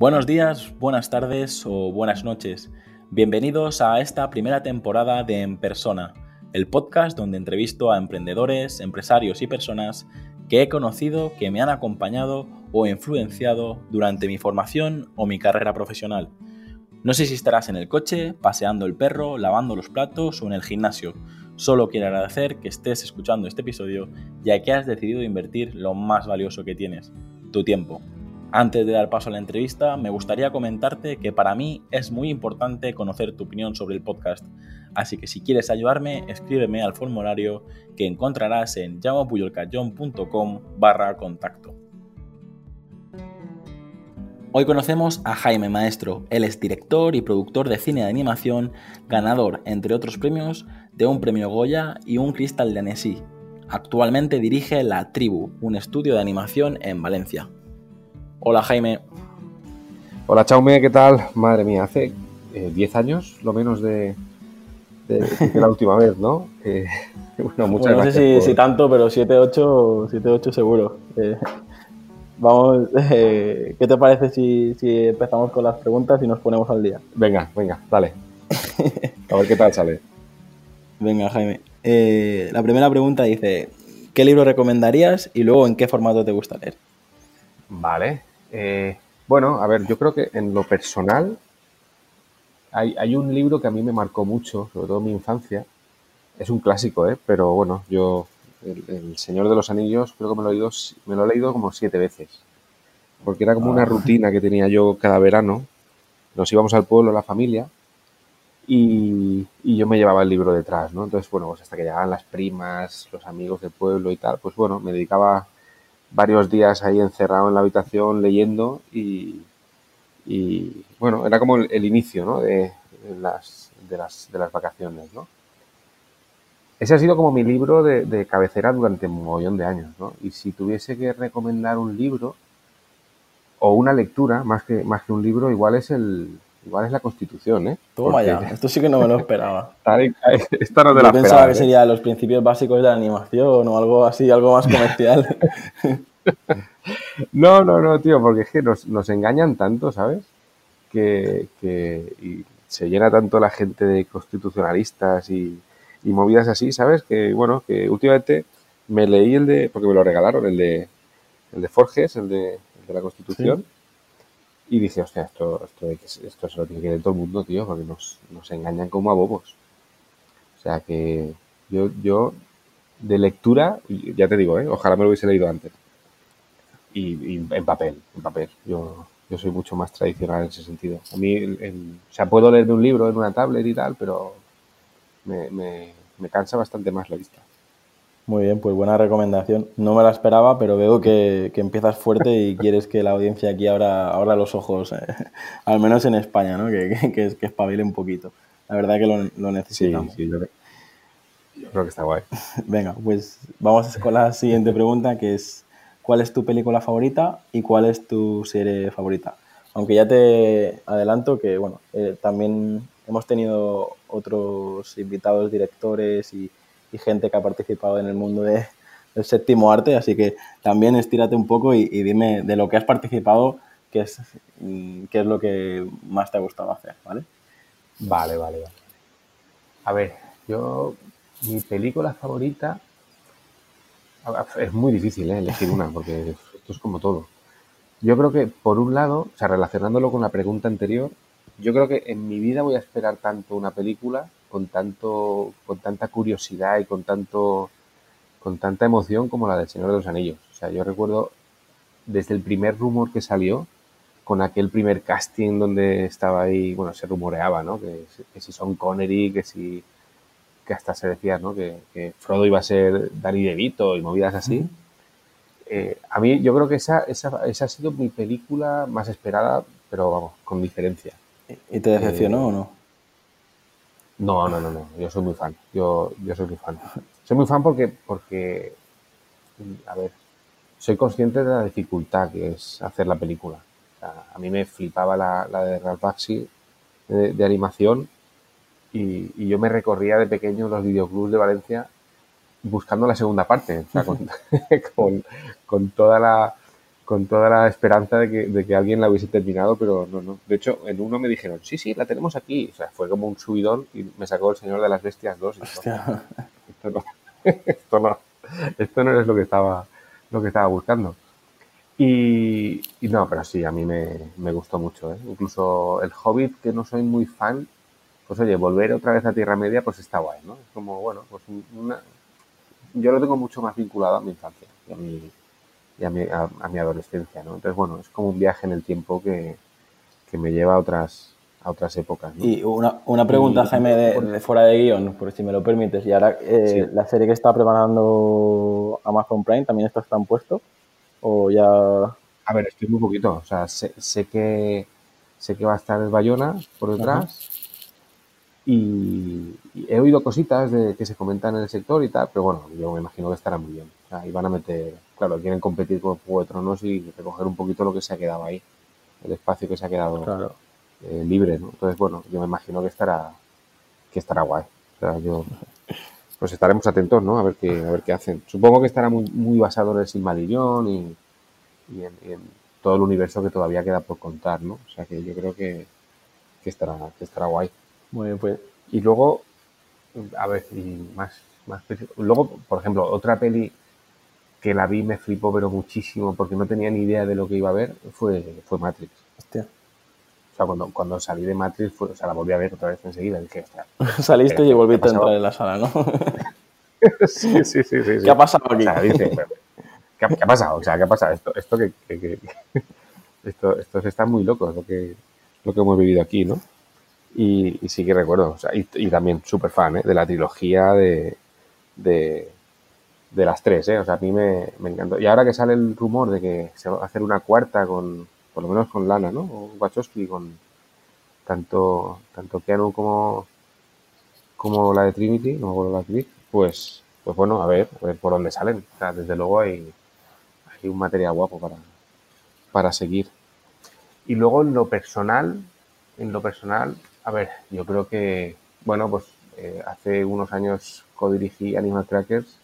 Buenos días, buenas tardes o buenas noches. Bienvenidos a esta primera temporada de En Persona, el podcast donde entrevisto a emprendedores, empresarios y personas que he conocido, que me han acompañado o influenciado durante mi formación o mi carrera profesional. No sé si estarás en el coche, paseando el perro, lavando los platos o en el gimnasio. Solo quiero agradecer que estés escuchando este episodio ya que has decidido invertir lo más valioso que tienes, tu tiempo. Antes de dar paso a la entrevista, me gustaría comentarte que para mí es muy importante conocer tu opinión sobre el podcast, así que si quieres ayudarme, escríbeme al formulario que encontrarás en llamopuyolcayón.com barra contacto. Hoy conocemos a Jaime Maestro, él es director y productor de cine de animación, ganador, entre otros premios, de un premio Goya y un Cristal de Annecy. Actualmente dirige La Tribu, un estudio de animación en Valencia. Hola Jaime. Hola Chaume, ¿qué tal? Madre mía, hace 10 eh, años, lo menos de, la última vez, ¿no? Eh, bueno, muchas no sé si, tanto, pero 7, 8, 7, 8 seguro. Eh, vamos, ¿qué te parece si, si, empezamos con las preguntas y nos ponemos al día? Venga, venga, dale. A ver qué tal sale. Venga, Jaime. la primera pregunta dice, ¿qué libro recomendarías y luego en qué formato te gusta leer? Vale. Eh, bueno, a ver, yo creo que en lo personal hay, un libro que a mí me marcó mucho, sobre todo en mi infancia. Es un clásico, ¿eh? Pero bueno, yo, el, Señor de los Anillos, creo que me lo, he leído, me lo he leído como siete veces. Porque era como una ah. rutina que tenía yo cada verano. Nos íbamos al pueblo, la familia, y, y, yo me llevaba el libro detrás, ¿no? Entonces, bueno, pues hasta que llegaban las primas, los amigos del pueblo y tal, pues bueno, me dedicaba varios días ahí encerrado en la habitación leyendo y, bueno, era como el, inicio ¿no? de, las, de, las, de las vacaciones. ¿no? Ese ha sido como mi libro de, cabecera durante un montón de años. ¿no? Y si tuviese que recomendar un libro o una lectura, más que, más que un libro, igual es el, Igual es la Constitución, ¿eh? Toma ya, esto sí que no me lo esperaba. Esta no te Yo pensaba que ¿eh? sería los principios básicos de la animación o algo así, algo más comercial. no, no, no, tío, porque es que nos, engañan tanto, ¿sabes? Que, se llena tanto la gente de constitucionalistas y, movidas así, ¿sabes? Que, bueno, que últimamente me leí el de, porque me lo regalaron, el de, el de Forges, el de, la Constitución. Y dije, hostia, esto, esto, esto se lo tiene que leer todo el mundo, tío, porque nos, engañan como a bobos. O sea que yo, yo de lectura, ya te digo, ¿eh? ojalá me lo hubiese leído antes. Y, en papel, en papel. Yo, yo soy mucho más tradicional en ese sentido. A mí, o sea, puedo leer de un libro en una tablet y tal, pero me, me, me cansa bastante más la vista. Muy bien, pues buena recomendación. No me la esperaba, pero veo que, empiezas fuerte y quieres que la audiencia aquí abra, los ojos, eh, al menos en España, ¿no? que, que, que, espabile un poquito. La verdad que lo, lo necesitamos. Sí, sí, yo, creo, que está guay. Venga, pues vamos con la siguiente pregunta, que es ¿cuál es tu película favorita y cuál es tu serie favorita? Aunque ya te adelanto que, bueno, eh, también hemos tenido otros invitados, directores y y gente que ha participado en el mundo de, del séptimo arte, así que también estírate un poco y, dime de lo que has participado, qué es, qué es lo que más te ha gustado hacer, ¿vale? Vale, vale, vale. A ver, yo, mi película favorita, es muy difícil ¿eh? elegir una, porque esto es como todo. Yo creo que, por un lado, o sea, relacionándolo con la pregunta anterior, yo creo que en mi vida voy a esperar tanto una película con tanto, con tanta curiosidad y con tanto, con tanta emoción como la del Señor de los Anillos. O sea, yo recuerdo desde el primer rumor que salió, con aquel primer casting donde estaba ahí, bueno, se rumoreaba, ¿no? Que, si son Connery, que si, que hasta se decía, ¿no? Que, Frodo iba a ser Danny DeVito y movidas así. Eh, a mí, yo creo que esa, esa, esa, ha sido mi película más esperada, pero vamos, con diferencia. ¿Y te decepcionó o no? No, no, no, no. Yo soy muy fan. Yo, yo soy muy fan. Soy muy fan porque, porque, a ver, soy consciente de la dificultad que es hacer la película. a mí me flipaba la, de Ralph Baxi de, animación y, yo me recorría de pequeño los videoclubs de Valencia buscando la segunda parte, con, con, toda la con toda la esperanza de que, de que, alguien la hubiese terminado, pero no, no. De hecho, en uno me dijeron, sí, sí, la tenemos aquí. O sea, fue como un subidón y me sacó el Señor de las Bestias 2. Y esto, no, esto, no, esto no es lo que estaba, lo que estaba buscando. Y, y no, pero sí, a mí me, me gustó mucho. ¿eh? Incluso el Hobbit, que no soy muy fan, pues oye, volver otra vez a Tierra Media, pues está guay, ¿no? Es como, bueno, pues una... Yo lo tengo mucho más vinculado a mi infancia a mi, y a mi, a, mi adolescencia, ¿no? Entonces, bueno, es como un viaje en el tiempo que, que me lleva a otras, a otras épocas. ¿no? Y una, una pregunta, y, Jaime, de, de, fuera de guion, por si me lo permites. Y ahora, eh, sí. ¿la serie que está preparando Amazon Prime también está, está en puesto? ¿O ya...? A ver, estoy muy poquito. O sea, sé, sé que, sé que va a estar el Bayona por detrás. Y, y, he oído cositas de que se comentan en el sector y tal, pero bueno, yo me imagino que estará muy bien. Y van a meter, claro, quieren competir con Juego de Tronos y recoger un poquito lo que se ha quedado ahí, el espacio que se ha quedado claro. eh, libre, ¿no? Entonces, bueno, yo me imagino que estará, que estará guay. O sea, yo, pues estaremos atentos, ¿no? A ver qué, a ver qué hacen. Supongo que estará muy, muy basado en el Silmarillion y, y, en, y en todo el universo que todavía queda por contar, ¿no? O sea, que yo creo que, que estará, que estará guay. Muy bien, pues. Y luego, a ver, y más, más. Luego, por ejemplo, otra peli que la vi me flipó, pero muchísimo, porque no tenía ni idea de lo que iba a ver, fue, fue Matrix. Hostia. O sea, cuando, cuando salí de Matrix, fue, o sea, la volví a ver otra vez enseguida. Dije, hostia, Saliste y volviste a entrar en la sala, ¿no? sí, sí, sí, sí, sí. ¿Qué ha pasado aquí? O sea, dice, ¿qué, ha, ¿qué, ha pasado? O sea, ¿qué ha pasado? Esto, esto que, que, que esto, estos están muy locos, lo que, lo que hemos vivido aquí, ¿no? Y, y, sí que recuerdo, o sea, y, y también súper fan ¿eh? de la trilogía de, de, de, las tres, ¿eh? o sea, a mí me, me, encantó. Y ahora que sale el rumor de que se va a hacer una cuarta con, por lo menos con Lana, ¿no? O Wachowski, con tanto, tanto Keanu como, como la de Trinity, no me la actriz, pues, pues bueno, a ver, a ver por dónde salen. O sea, desde luego hay, hay un material guapo para, para seguir. Y luego en lo personal, en lo personal, a ver, yo creo que, bueno, pues eh, hace unos años codirigí Animal Crackers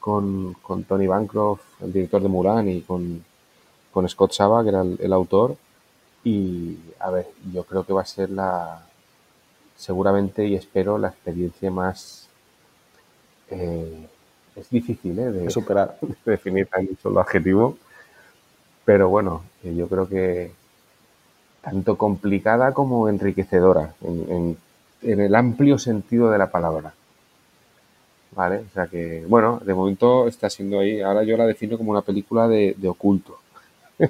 con, con, Tony Bancroft, el director de Mulan, y con, con Scott Saba, que era el, el, autor. Y, a ver, yo creo que va a ser la, seguramente y espero, la experiencia más... Eh, es difícil, ¿eh? De, superar. De definir tan solo adjetivo. Pero bueno, yo creo que tanto complicada como enriquecedora, en, en, en, el amplio sentido de la palabra. ¿Vale? O sea que, bueno, de momento está siendo ahí, ahora yo la defino como una película de, de oculto.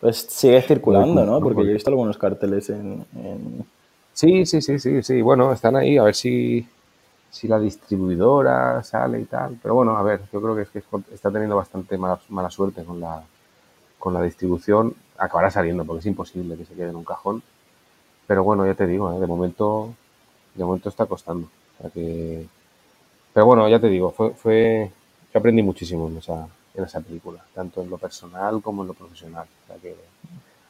Pues sigue circulando, ¿no? Porque yo he visto algunos carteles en, en... Sí, sí, sí, sí, sí, bueno, están ahí, a ver si, si la distribuidora sale y tal, pero bueno, a ver, yo creo que, es que está teniendo bastante mala, mala suerte con la, con la distribución, acabará saliendo porque es imposible que se quede en un cajón. Pero bueno, ya te digo, ¿eh? de momento de momento está costando. O sea que... Pero bueno, ya te digo, fue, fue yo aprendí muchísimo en esa, en esa película, tanto en lo personal como en lo profesional. O sea que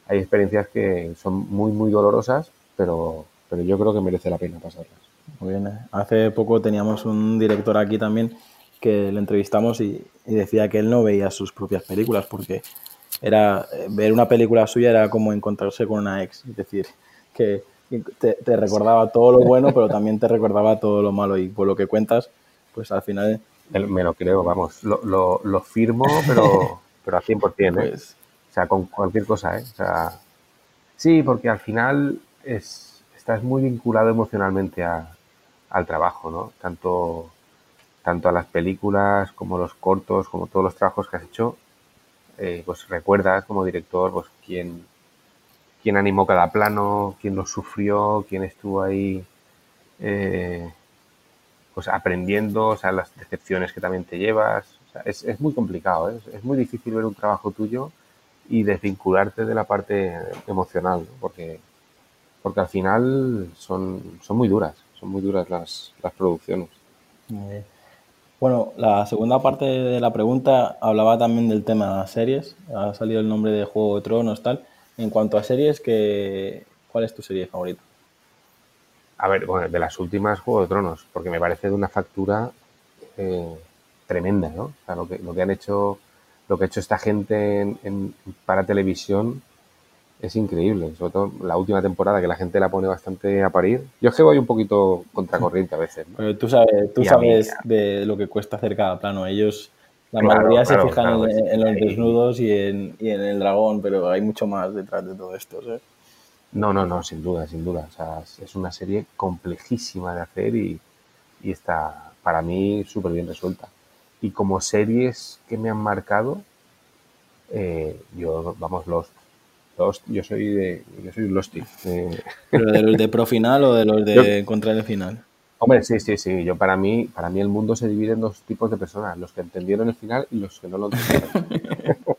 hay experiencias que son muy, muy dolorosas, pero, pero yo creo que merece la pena pasarlas. Muy bien. ¿eh? Hace poco teníamos un director aquí también que le entrevistamos y, y decía que él no veía sus propias películas porque era ver una película suya era como encontrarse con una ex, es decir, que te, te, recordaba todo lo bueno, pero también te recordaba todo lo malo y por lo que cuentas, pues al final... Me lo creo, vamos, lo, lo, lo firmo, pero, pero al 100%, ¿eh? Pues... O sea, con cualquier cosa, ¿eh? O sea, sí, porque al final es, estás muy vinculado emocionalmente a, al trabajo, ¿no? Tanto, tanto a las películas como los cortos, como todos los trabajos que has hecho, eh, pues recuerdas como director pues quién, quién animó cada plano, quién lo sufrió, quién estuvo ahí eh, pues aprendiendo, o sea, las decepciones que también te llevas. O sea, es, es, muy complicado, ¿eh? es, muy difícil ver un trabajo tuyo y desvincularte de la parte emocional, ¿no? porque, porque al final son, son muy duras, son muy duras las, las producciones. Bueno, la segunda parte de la pregunta hablaba también del tema series. Ha salido el nombre de Juego de Tronos, tal. En cuanto a series, ¿qué, ¿cuál es tu serie favorita? A ver, bueno, de las últimas Juego de Tronos, porque me parece de una factura eh, tremenda, ¿no? O sea, lo que, lo que han hecho, lo que ha hecho esta gente en, para televisión es increíble. Sobre todo la última temporada que la gente la pone bastante a parir. Yo es que voy un poquito contracorriente a veces. Pero tú sabes, tú sabes de lo que cuesta hacer cada plano. Ellos, la mayoría se fijan en, los desnudos y en, y en, el dragón, pero hay mucho más detrás de todo esto. No, no, no, sin duda, sin duda. O sea, es una serie complejísima de hacer y, y está, para mí, súper bien resuelta. Y como series que me han marcado, eh, yo, vamos, Lost. Lost, yo soy de, yo soy Losty. ¿Pero de los de pro final o de los de contra el final? Hombre, sí, sí, sí. Yo para mí, para mí el mundo se divide en dos tipos de personas, los que entendieron el final y los que no lo entendieron.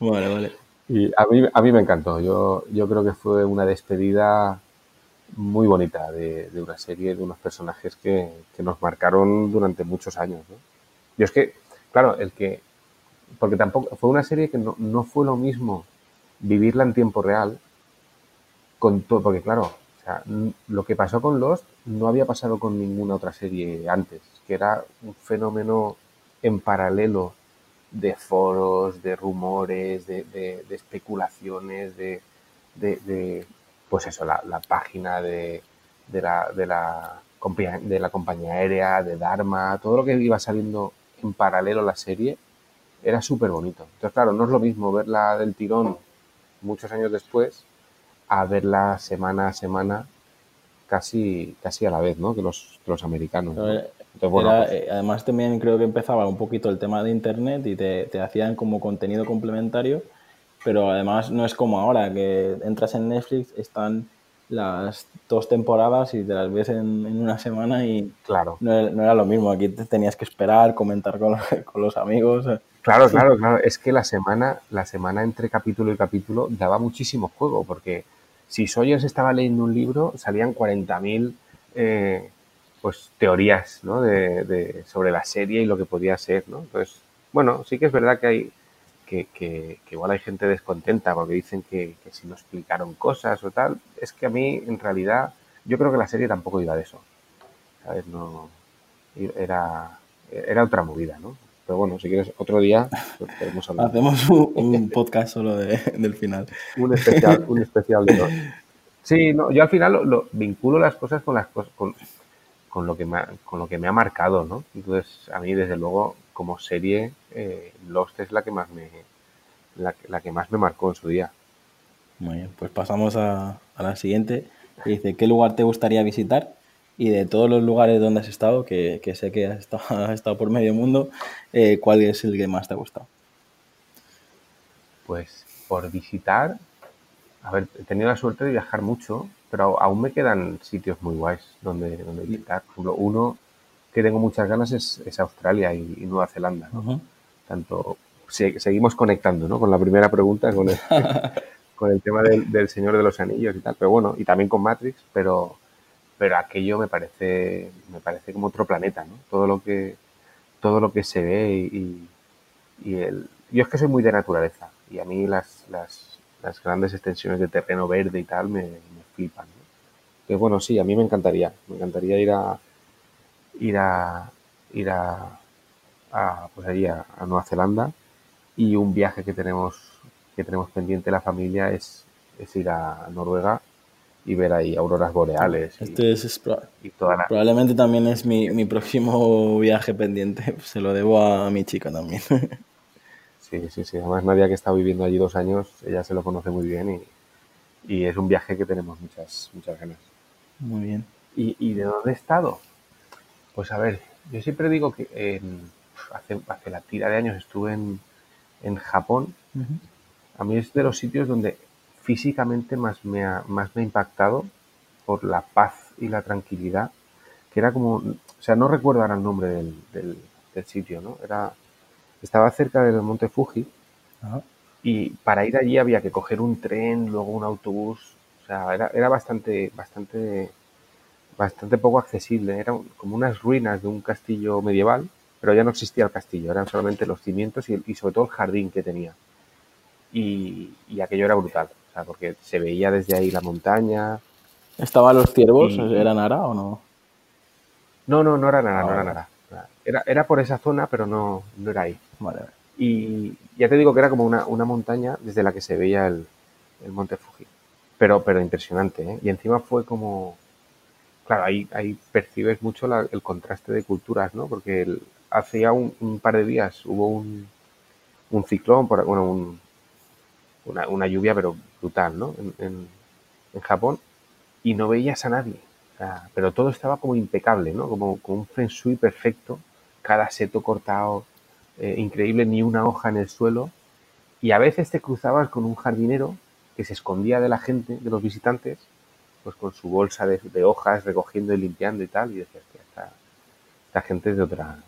vale, vale. Y a mí, a mí me encantó. Yo, yo creo que fue una despedida muy bonita de, una serie de unos personajes que, que, nos marcaron durante muchos años. ¿no? Yo es que, claro, el que. Porque tampoco. Fue una serie que no, no fue lo mismo vivirla en tiempo real con todo. Porque, claro, o sea, lo que pasó con Lost no había pasado con ninguna otra serie antes, que era un fenómeno en paralelo de foros, de rumores, de, de, de especulaciones, de, de, pues eso, la, la página de, la, de, la, de la compañía aérea, de Dharma, todo lo que iba saliendo en paralelo a la serie, era súper bonito. Entonces, claro, no es lo mismo verla del tirón muchos años después a verla semana a semana casi, casi a la vez, ¿no? Que los, los americanos. Entonces, pues eh, además también creo que empezaba un poquito el tema de internet y te, te, hacían como contenido complementario, pero además no es como ahora que entras en Netflix, están las dos temporadas y te las ves en, una semana y claro. no, era lo mismo. Aquí te tenías que esperar, comentar con, con los amigos. Claro, claro, claro. Es que la semana, la semana entre capítulo y capítulo daba muchísimo juego, porque si Sawyers estaba leyendo un libro, salían 40.000 eh, pues, teorías ¿no? de, de, sobre la serie y lo que podía ser. ¿no? Entonces, bueno, sí que es verdad que hay que, que, que igual hay gente descontenta porque dicen que, que, si no explicaron cosas o tal. Es que a mí, en realidad, yo creo que la serie tampoco iba de eso. ¿Sabes? No, era, era otra movida, ¿no? Pero bueno, si quieres otro día pues, podemos hablar. Hacemos un, un podcast solo de, del final. Un especial, un especial de todo. Sí, no, yo al final lo, lo, vinculo las cosas con las cosas con, con lo que me ha, con lo que me ha marcado, ¿no? Entonces, a mí desde luego como serie, eh, Lost es la que más me la, la, que más me marcó en su día. Muy bien, pues pasamos a, a la siguiente. dice, ¿qué lugar te gustaría visitar? Y de todos los lugares donde has estado, que, que sé que has estado, has estado, por medio mundo, eh, ¿cuál es el que más te ha gustado? Pues por visitar, a ver, he tenido la suerte de viajar mucho, pero aún me quedan sitios muy guays donde, donde visitar. Por ejemplo, uno que tengo muchas ganas es, es Australia y, y, Nueva Zelanda. ¿no? Uh -huh. Tanto se, seguimos conectando ¿no? con la primera pregunta, con el, con el tema del, del, Señor de los Anillos y tal, pero bueno, y también con Matrix, pero, pero aquello me parece, me parece como otro planeta, ¿no? Todo lo que, todo lo que se ve y, y el... Yo es que soy muy de naturaleza y a mí las, las, las grandes extensiones de terreno verde y tal me, me flipan. ¿no? Entonces, bueno, sí, a mí me encantaría, me encantaría ir a, ir a ir a, a pues allí a, a, Nueva Zelanda y un viaje que tenemos que tenemos pendiente la familia es, es ir a Noruega y ver ahí auroras boreales. Y, este es, es y toda la... probablemente también es mi, mi, próximo viaje pendiente. Se lo debo a mi chica también. Sí, sí, sí. Además, Nadia, que está viviendo allí dos años, ella se lo conoce muy bien y, y es un viaje que tenemos muchas, muchas ganas. Muy bien. ¿Y, ¿Y, de dónde he estado? Pues a ver, yo siempre digo que en, hace, hace la tira de años estuve en, en Japón. Uh -huh. A mí es de los sitios donde físicamente más me ha, más me ha impactado por la paz y la tranquilidad, que era como, o sea, no recuerdo ahora el nombre del, del, del sitio, ¿no? Era, estaba cerca del monte Fuji y para ir allí había que coger un tren, luego un autobús, o sea, era, era bastante, bastante, bastante poco accesible, eran como unas ruinas de un castillo medieval, pero ya no existía el castillo, eran solamente los cimientos y, y sobre todo el jardín que tenía. Y, y, aquello era brutal, o sea, porque se veía desde ahí la montaña. ¿Estaban los ciervos? Y... ¿Era Nara o no? No, no, no era Nara, ah, no era Nara. Era, era por esa zona, pero no, no era ahí. Vale. Y ya te digo que era como una, montaña desde la que se veía el, monte Fuji. Pero, pero impresionante, ¿eh? Y encima fue como... Claro, ahí, ahí percibes mucho el contraste de culturas, ¿no? Porque el, hace ya un, par de días hubo un, un ciclón, por, bueno, una, lluvia, pero brutal, ¿no? En, en, Japón, y no veías a nadie. pero todo estaba como impecable, ¿no? Como con un feng shui perfecto, cada seto cortado, eh, increíble, ni una hoja en el suelo. Y a veces te cruzabas con un jardinero que se escondía de la gente, de los visitantes, pues con su bolsa de, hojas recogiendo y limpiando y tal, y decías, que esta, esta gente es de otra,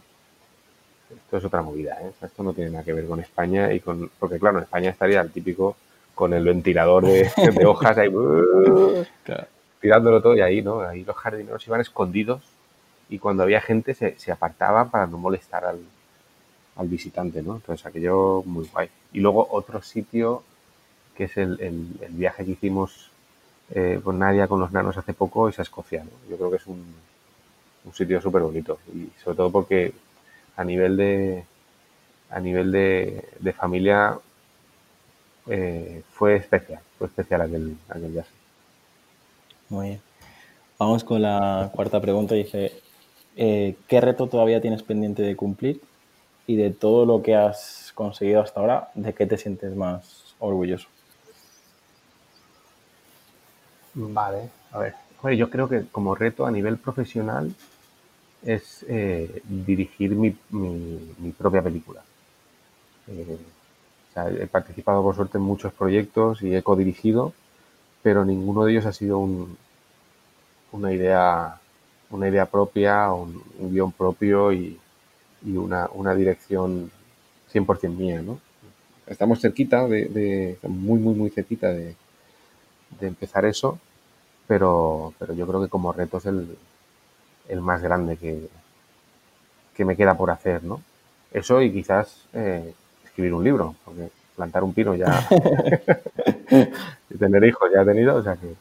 esto es otra movida, ¿eh? esto no tiene nada que ver con España y con, porque claro, en España estaría el típico con el ventilador de, hojas ahí, tirándolo todo y ahí, ¿no? Ahí los jardineros iban escondidos y cuando había gente se, se apartaban para no molestar al, al, visitante, ¿no? Entonces aquello muy guay. Y luego otro sitio que es el, el, viaje que hicimos eh, con Nadia, con los nanos hace poco, es a Escocia, Yo creo que es un, un sitio súper bonito y sobre todo porque a nivel de a nivel de, familia eh, fue especial, fue especial aquel, aquel viaje. Muy bien. Vamos con la cuarta pregunta. Dice, eh, ¿qué reto todavía tienes pendiente de cumplir? Y de todo lo que has conseguido hasta ahora, ¿de qué te sientes más orgulloso? Vale, a ver. yo creo que como reto a nivel profesional es eh, dirigir mi, mi, propia película. Eh, he participado por suerte en muchos proyectos y he codirigido, pero ninguno de ellos ha sido un, una idea una idea propia, un, guion propio y, y una, una, dirección 100% mía, ¿no? Estamos cerquita de, de muy, muy, muy cerquita de, de empezar eso, pero, pero yo creo que como reto es el, el más grande que, que me queda por hacer, ¿no? Eso y quizás eh, escribir un libro, porque plantar un pino ya... y tener hijos ya he tenido, o sea que...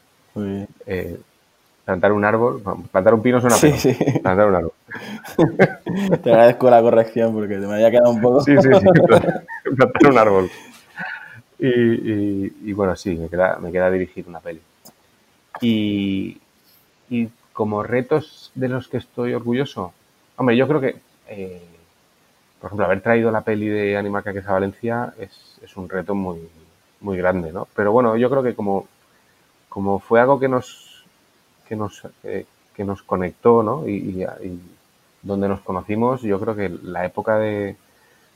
Eh, plantar un árbol, plantar un pino suena sí, sí. plantar un árbol. Te agradezco la corrección porque me había quedado un poco... sí, sí, sí, plantar un árbol. Y, bueno, sí, me queda, me queda dirigir una peli. Y, y como retos de los que estoy orgulloso, hombre, yo creo que, eh, por ejemplo, haber traído la peli de Animal que a Valencia es, es, un reto muy, muy grande, ¿no? Pero bueno, yo creo que como, como fue algo que nos, que nos, que nos conectó, ¿no? Y, donde nos conocimos, yo creo que la época de,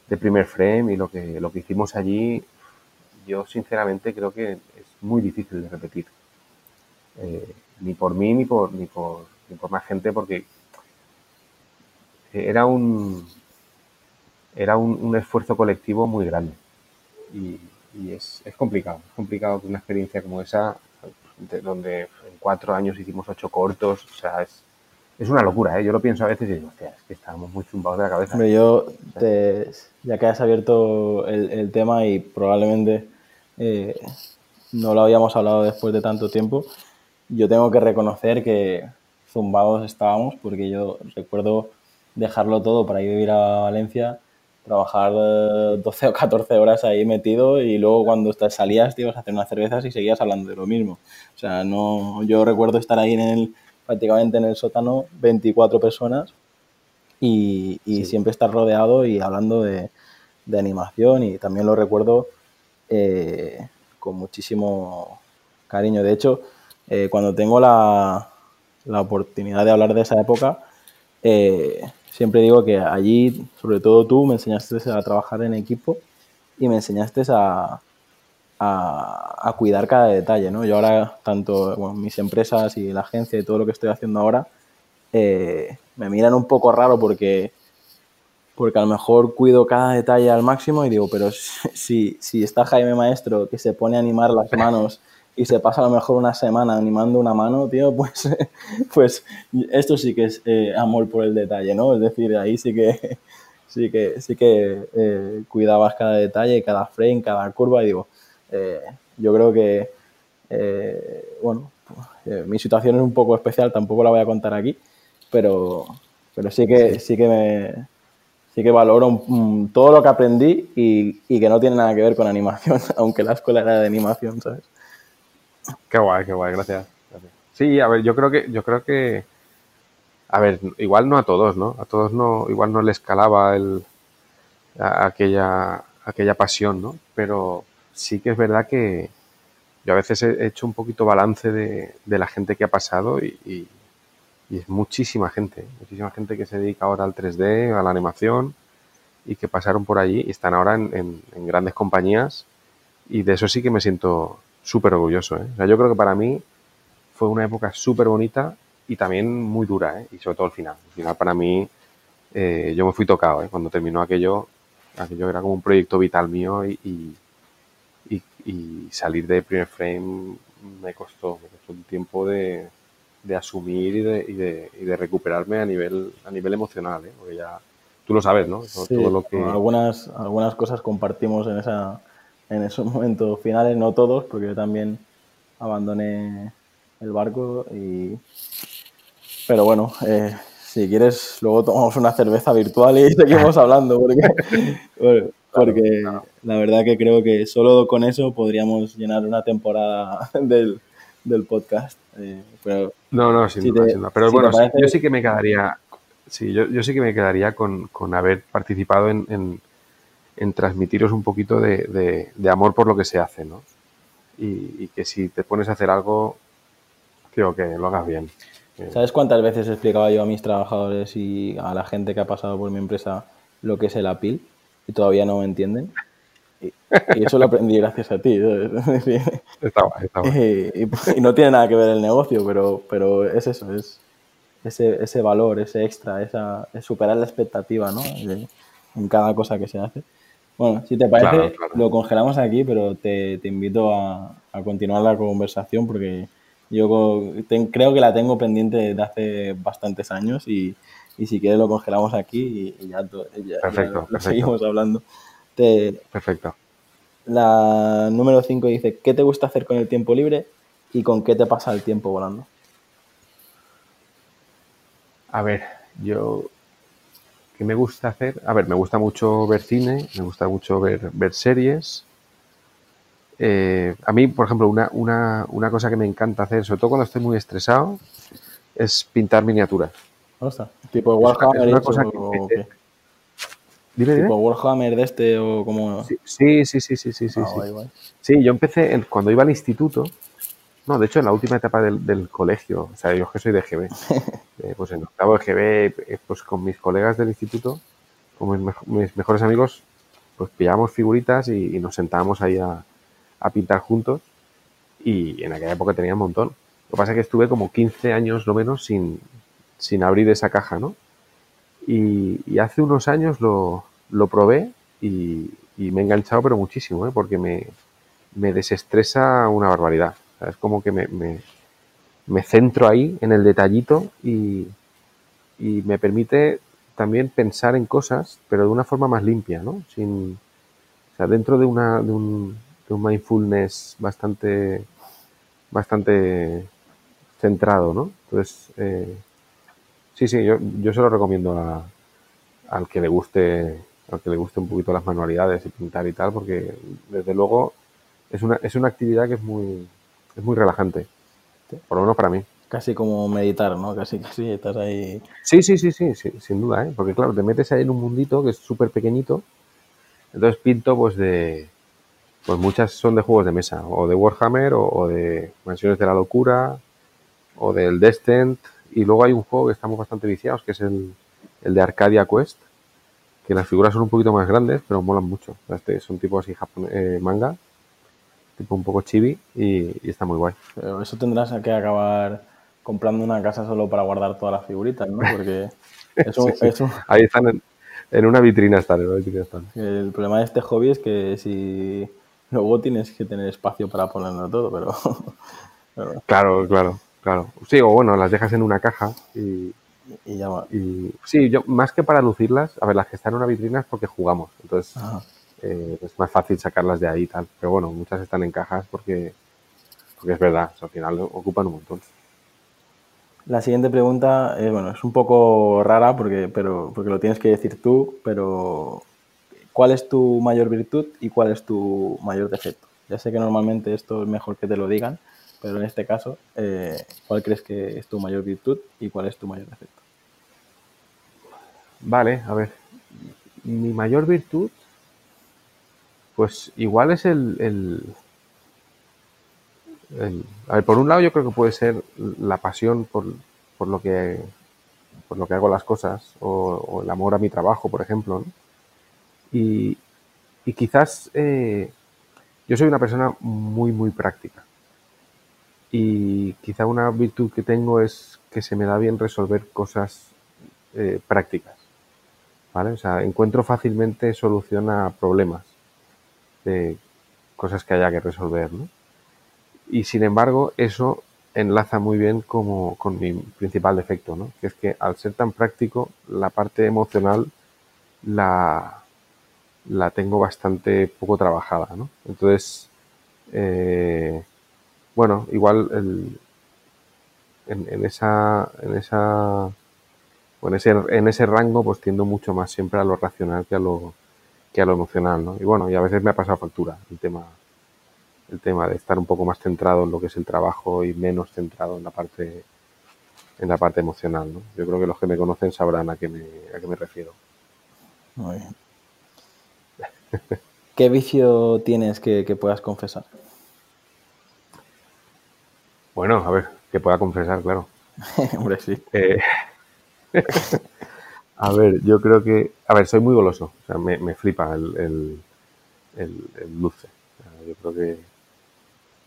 de primer frame y lo que, lo que hicimos allí, yo sinceramente creo que es muy difícil de repetir. Eh, ni por mí ni por, ni por, ni por más gente, porque era un era un, esfuerzo colectivo muy grande. Y, es, complicado, es complicado que una experiencia como esa, donde cuatro años hicimos ocho cortos, o sea, es, es una locura, ¿eh? Yo lo pienso a veces y digo, hostia, es que estábamos muy zumbados de la cabeza. yo, ya que has abierto el, tema y probablemente eh, no lo habíamos hablado después de tanto tiempo, yo tengo que reconocer que zumbados estábamos porque yo recuerdo dejarlo todo para ir a vivir a Valencia, trabajar 12 eh, o 14 horas ahí metido y luego cuando salías te ibas a hacer unas cervezas y seguías hablando de lo mismo. O sea, no, yo recuerdo estar ahí en el, prácticamente en el sótano 24 personas y, siempre estar rodeado y hablando de, animación y también lo recuerdo eh, con muchísimo cariño. De hecho, eh, cuando tengo la, la, oportunidad de hablar de esa época, eh, siempre digo que allí, sobre todo tú, me enseñaste a trabajar en equipo y me enseñaste a, a, cuidar cada detalle. ¿no? Yo ahora, tanto mis empresas y la agencia y todo lo que estoy haciendo ahora, eh, me miran un poco raro porque, porque a lo mejor cuido cada detalle al máximo y digo, pero si, si está Jaime Maestro que se pone a animar las manos y se pasa a lo mejor una semana animando una mano, tío, pues, pues esto sí que es eh, amor por el detalle, ¿no? Es decir, ahí sí que sí que sí que eh, cuidabas cada detalle, cada frame, cada curva y digo, eh, yo creo que bueno, mi situación es un poco especial, tampoco la voy a contar aquí, pero pero sí que sí que me sí que valoro todo lo que aprendí y, y, que no tiene nada que ver con animación, aunque la escuela era de animación, ¿sabes? Qué guay, qué guay, gracias. Sí, a ver, yo creo que, yo creo que, a ver, igual no a todos, ¿no? A todos no, igual no les calaba el, aquella, aquella pasión, ¿no? Pero sí que es verdad que yo a veces he hecho un poquito balance de, de la gente que ha pasado y, es muchísima gente, muchísima gente que se dedica ahora al 3D, a la animación y que pasaron por allí y están ahora en grandes compañías y de eso sí que me siento súper orgulloso. ¿eh? O sea, yo creo que para mí fue una época súper bonita y también muy dura, ¿eh? y sobre todo el final. El final para mí, eh, yo me fui tocado, ¿eh? cuando terminó aquello, aquello era como un proyecto vital mío y, y, y, y salir de primer frame me costó, me costó un tiempo de, de asumir y de, y de, y de recuperarme a nivel, a nivel emocional, ¿eh? porque ya tú lo sabes, ¿no? Sí, todo lo que... algunas, algunas cosas compartimos en esa en esos momentos finales, no todos, porque yo también abandoné el barco y... Pero bueno, eh, si quieres, luego tomamos una cerveza virtual y seguimos hablando, porque, porque la verdad que creo que solo con eso podríamos llenar una temporada del, del podcast. Eh, pero no, no, sin, si duda, te, sin duda. Pero si bueno, parece... yo sí que me quedaría, sí, yo, yo sí que me quedaría con, con haber participado en, en en transmitiros un poquito de, de, de, amor por lo que se hace, ¿no? Y, y, que si te pones a hacer algo, creo que lo hagas bien. ¿Sabes cuántas veces explicaba yo a mis trabajadores y a la gente que ha pasado por mi empresa lo que es el APIL y todavía no me entienden? Y, y eso lo aprendí gracias a ti. está guay, está guay. Y, y, no tiene nada que ver el negocio, pero, pero es eso, es ese, ese valor, ese extra, esa, es superar la expectativa, ¿no? en cada cosa que se hace. Bueno, si te parece, claro, claro. lo congelamos aquí, pero te, te invito a, a, continuar la conversación porque yo te, creo que la tengo pendiente desde hace bastantes años y, y si quieres lo congelamos aquí y, y ya, ya, perfecto, ya lo, perfecto. seguimos hablando. Te, perfecto. La número 5 dice, ¿qué te gusta hacer con el tiempo libre y con qué te pasa el tiempo volando? A ver, yo ¿Qué me gusta hacer? A ver, me gusta mucho ver cine, me gusta mucho ver, ver series. Eh, a mí, por ejemplo, una, una, una, cosa que me encanta hacer, sobre todo cuando estoy muy estresado, es pintar miniaturas. O sea, tipo Warhammer. Es una cosa que, o qué? Dime, dime. ¿Tipo Warhammer de este o como...? Sí, sí, sí, sí, sí, sí. Sí, ah, sí. Guay, guay. sí yo empecé en, cuando iba al instituto, no, de hecho, en la última etapa del, del colegio, o sea, yo que soy de GB, eh, pues en octavo de GB, eh, pues con mis colegas del instituto, con mis, mejo mis mejores amigos, pues pillábamos figuritas y, y nos sentábamos ahí a, a, pintar juntos y en aquella época tenía un montón. Lo que pasa es que estuve como 15 años lo menos sin, sin abrir esa caja, ¿no? Y, y hace unos años lo, lo probé y, y, me he enganchado, pero muchísimo, ¿eh? porque me, me desestresa una barbaridad. O sea, es como que me, me, me, centro ahí en el detallito y, y, me permite también pensar en cosas, pero de una forma más limpia, ¿no? Sin, o sea, dentro de, una, de, un, de un mindfulness bastante, bastante centrado, ¿no? Entonces, eh, sí, sí, yo, yo se lo recomiendo a, al que le guste al que le guste un poquito las manualidades y pintar y tal, porque desde luego es una, es una actividad que es muy, es muy relajante. Por lo menos para mí. Casi como meditar, ¿no? Casi, casi estás ahí. Sí, sí, sí, sí, sí sin duda, ¿eh? Porque claro, te metes ahí en un mundito que es súper pequeñito. Entonces pinto, pues de. Pues muchas son de juegos de mesa, o de Warhammer, o, o de Mansiones de la Locura, o del Descent. Y luego hay un juego que estamos bastante viciados, que es el, el de Arcadia Quest, que las figuras son un poquito más grandes, pero molan mucho. Este son tipo así eh, manga tipo un poco chibi y, y, está muy guay. Pero eso tendrás que acabar comprando una casa solo para guardar todas las figuritas, ¿no? Porque eso... sí, sí. eso... Ahí están en, en, una vitrina están, en una vitrina están. El problema de este hobby es que si luego tienes que tener espacio para ponerlo todo, pero... pero... Claro, claro, claro. Sí, o bueno, las dejas en una caja y... Y ya va. Y, sí, yo más que para lucirlas, a ver, las que están en una vitrina es porque jugamos. Entonces, Ajá eh, es más fácil sacarlas de ahí y tal. Pero bueno, muchas están en cajas porque, porque es verdad, o sea, al final ocupan un montón. La siguiente pregunta es, bueno, es un poco rara porque, pero, porque lo tienes que decir tú, pero ¿cuál es tu mayor virtud y cuál es tu mayor defecto? Ya sé que normalmente esto es mejor que te lo digan, pero en este caso, eh, ¿cuál crees que es tu mayor virtud y cuál es tu mayor defecto? Vale, a ver. Mi mayor virtud, pues igual es el, a ver, por un lado yo creo que puede ser la pasión por, lo que por lo que hago las cosas o, el amor a mi trabajo, por ejemplo. Y, quizás eh, yo soy una persona muy, muy práctica. Y quizá una virtud que tengo es que se me da bien resolver cosas eh, prácticas. ¿Vale? O sea, encuentro fácilmente solución a problemas de cosas que haya que resolver, ¿no? Y sin embargo, eso enlaza muy bien como con mi principal defecto, ¿no? Que es que al ser tan práctico, la parte emocional la, la tengo bastante poco trabajada, ¿no? Entonces, eh, bueno, igual el, en, esa, en esa, en ese, en ese rango, pues tiendo mucho más siempre a lo racional que a lo, que a lo emocional, ¿no? Y bueno, y a veces me ha pasado factura el tema el tema de estar un poco más centrado en lo que es el trabajo y menos centrado en la parte en la parte emocional. ¿no? Yo creo que los que me conocen sabrán a qué me, a qué me refiero. Muy bien. ¿Qué vicio tienes que, puedas confesar? Bueno, a ver, que pueda confesar, claro. Hombre, sí. Eh, a ver, yo creo que... A ver, soy muy goloso. O sea, me, flipa el, el, dulce. yo creo que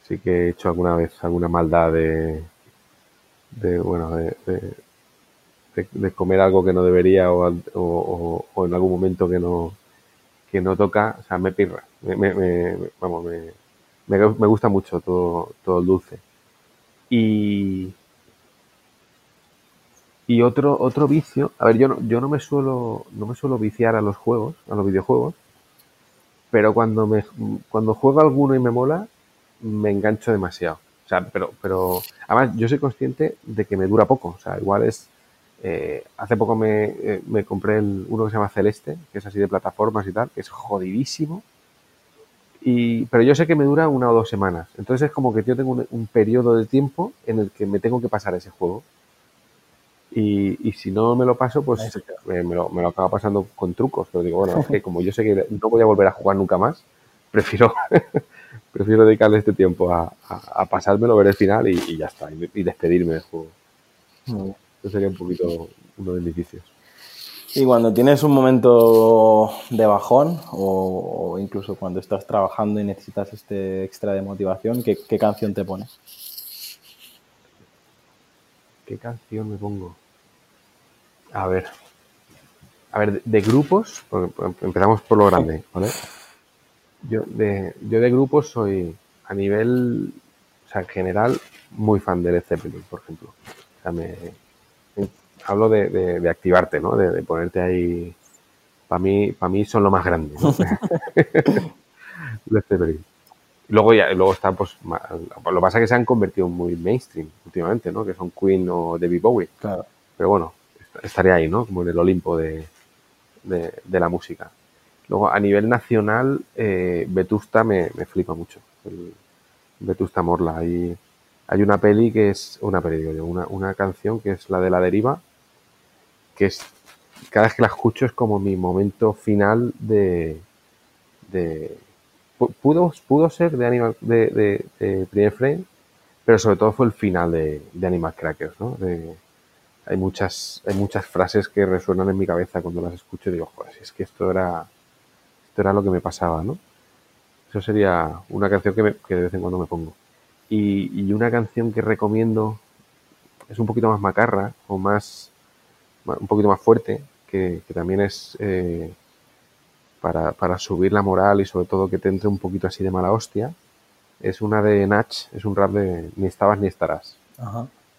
sí que he hecho alguna vez alguna maldad de, de bueno, de, de, comer algo que no debería o, o, en algún momento que no, que no toca, o sea, me pirra. Me, me, vamos, me, me, gusta mucho todo, todo el dulce. Y, y otro, otro vicio, a ver, yo no, yo no me suelo, no me suelo viciar a los juegos, a los videojuegos, pero cuando me, cuando juego alguno y me mola, me engancho demasiado. O sea, pero, pero además yo soy consciente de que me dura poco. O sea, igual es. Eh, hace poco me, eh, me compré el, uno que se llama Celeste, que es así de plataformas y tal, que es jodidísimo. Y, pero yo sé que me dura una o dos semanas. Entonces es como que yo tengo un, periodo de tiempo en el que me tengo que pasar ese juego. Y, y si no me lo paso, pues me, me, lo, me, lo, acabo pasando con trucos. Pero digo, bueno, es que como yo sé que no voy a volver a jugar nunca más, prefiero prefiero dedicarle este tiempo a, a, pasármelo, ver el final y, ya está, y, despedirme del juego. Eso sería un poquito uno de mis vicios. Y cuando tienes un momento de bajón o, incluso cuando estás trabajando y necesitas este extra de motivación, ¿qué, canción te pones? ¿Qué canción me pongo? A ver. A ver, de, grupos, empezamos por lo grande, ¿vale? Yo de, yo de grupos soy a nivel, o sea, en general, muy fan de Led Zeppelin, por ejemplo. O sea, me, hablo de, de, activarte, ¿no? De, ponerte ahí. Para mí, para mí son lo más grande. ¿no? Led Zeppelin. Luego ya, luego está, pues, lo que pasa es que se han convertido muy mainstream últimamente, ¿no? Que son Queen o David Bowie. Claro. Pero bueno, estaría ahí, ¿no? Como en el Olimpo de, de la música. Luego, a nivel nacional, eh, Vetusta me, flipa mucho. Vetusta Morla. Hay, hay una peli que es, una peli, una, una canción que es la de La Deriva, que es, cada vez que la escucho es como mi momento final de, de pudo, pudo ser de, Animal, de, de, Primer Frame, pero sobre todo fue el final de, de Animal Crackers, ¿no? hay muchas, hay muchas frases que resuenan en mi cabeza cuando las escucho y digo, joder, es que esto era, esto era lo que me pasaba, ¿no? Eso sería una canción que, de vez en cuando me pongo. Y, una canción que recomiendo es un poquito más macarra o más, un poquito más fuerte, que, también es eh, para, subir la moral y sobre todo que te entre un poquito así de mala hostia. Es una de Natch, es un rap de Ni estabas ni estarás.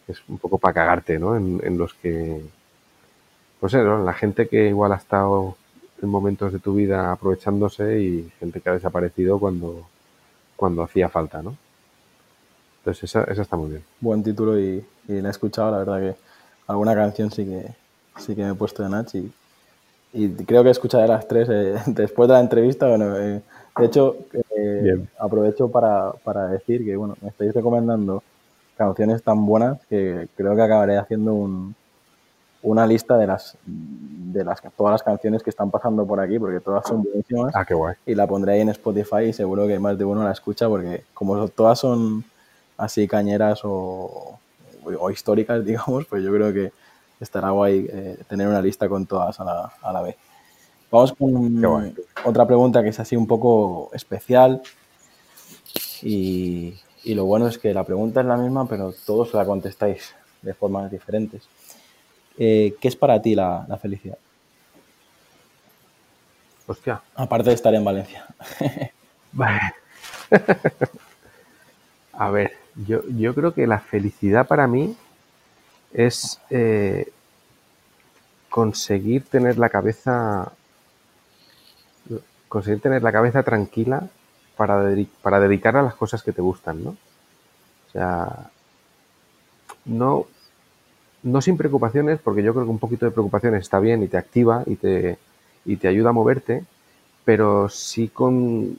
Es un poco para cagarte, ¿no? En, los que, pues ¿no? la gente que igual ha estado en momentos de tu vida aprovechándose y gente que ha desaparecido cuando, cuando hacía falta, ¿no? Entonces esa, esa está muy bien. Buen título y, y la he escuchado, la verdad que alguna canción sí que, sí que me he puesto de Nach y, y creo que escucharé las tres eh, después de la entrevista. Bueno, eh, de hecho, eh, aprovecho para, para, decir que bueno, me estáis recomendando canciones tan buenas que creo que acabaré haciendo un, una lista de las de las todas las canciones que están pasando por aquí porque todas son buenísimas. Ah, qué guay. Y la pondré ahí en Spotify y seguro que más de uno la escucha porque como todas son así cañeras o, o históricas, digamos, pues yo creo que estará guay eh, tener una lista con todas a la, a la vez. Vamos con otra pregunta que es así un poco especial y, y, lo bueno es que la pregunta es la misma, pero todos la contestáis de formas diferentes. Eh, ¿Qué es para ti la, la, felicidad? Hostia. Aparte de estar en Valencia. Vale. A ver, yo, yo creo que la felicidad para mí es eh, conseguir tener la cabeza conseguir tener la cabeza tranquila para, dedic para dedicar a las cosas que te gustan, ¿no? O sea, no, no sin preocupaciones, porque yo creo que un poquito de preocupaciones está bien y te activa y te, y te ayuda a moverte, pero sí con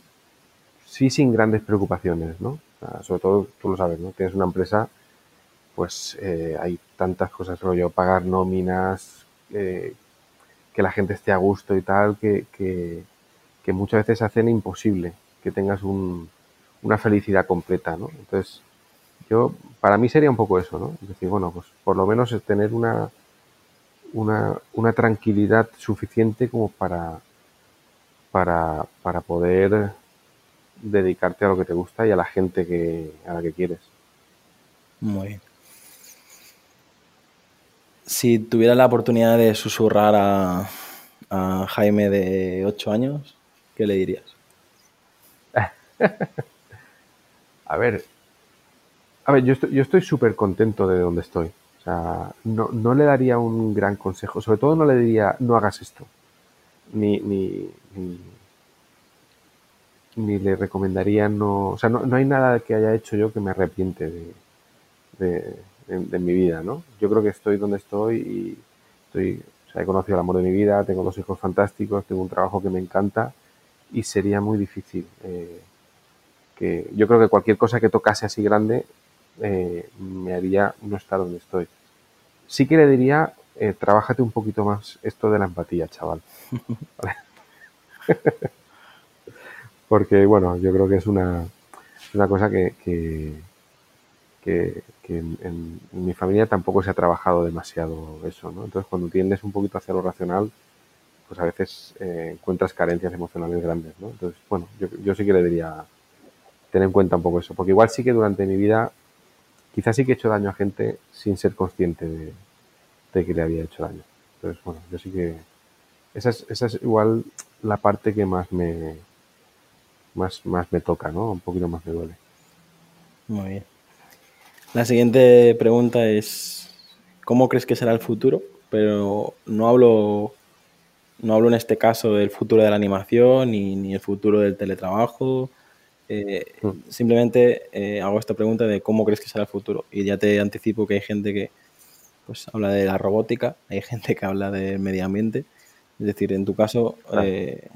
sí sin grandes preocupaciones, ¿no? Sobre todo, tú lo sabes, ¿no? Tienes una empresa, pues eh, hay tantas cosas, rollo, pagar nóminas, eh, que la gente esté a gusto y tal, que, que, muchas veces hacen imposible que tengas un, una felicidad completa, ¿no? Entonces, yo, para mí sería un poco eso, ¿no? Decir, bueno, pues por lo menos es tener una, una, una tranquilidad suficiente como para, para, para poder dedicarte a lo que te gusta y a la gente que, a la que quieres. Muy bien. Si tuviera la oportunidad de susurrar a, a Jaime de 8 años, ¿qué le dirías? a ver, a ver, yo estoy, yo estoy súper contento de donde estoy. O sea, no, no, le daría un gran consejo. Sobre todo no le diría, no hagas esto. Ni, ni, ni, ni le recomendaría no... O sea, no, no, hay nada que haya hecho yo que me arrepiente de, de, de, de, mi vida, ¿no? Yo creo que estoy donde estoy y estoy... O sea, he conocido el amor de mi vida, tengo dos hijos fantásticos, tengo un trabajo que me encanta y sería muy difícil. Eh, que yo creo que cualquier cosa que tocase así grande eh, me haría no estar donde estoy. Sí que le diría, eh, un poquito más esto de la empatía, chaval. Porque, bueno, yo creo que es una, una cosa que, que, en, mi familia tampoco se ha trabajado demasiado eso, ¿no? Entonces, cuando tiendes un poquito hacia lo racional, pues a veces eh, encuentras carencias emocionales grandes, ¿no? Entonces, bueno, yo, yo sí que le diría, tener en cuenta un poco eso, porque igual sí que durante mi vida quizás sí que he hecho daño a gente sin ser consciente de, de, que le había hecho daño. Entonces, bueno, yo sí que... Esa es, esa es igual la parte que más me, más, más me toca, ¿no? Un poquito más me duele. Muy bien. La siguiente pregunta es, ¿cómo crees que será el futuro? Pero no hablo, no hablo en este caso del futuro de la animación ni, ni el futuro del teletrabajo, eh, mm. Simplemente eh, hago esta pregunta de cómo crees que será el futuro. Y ya te anticipo que hay gente que pues, habla de la robótica, hay gente que habla del medio ambiente. Es decir, en tu caso, eh,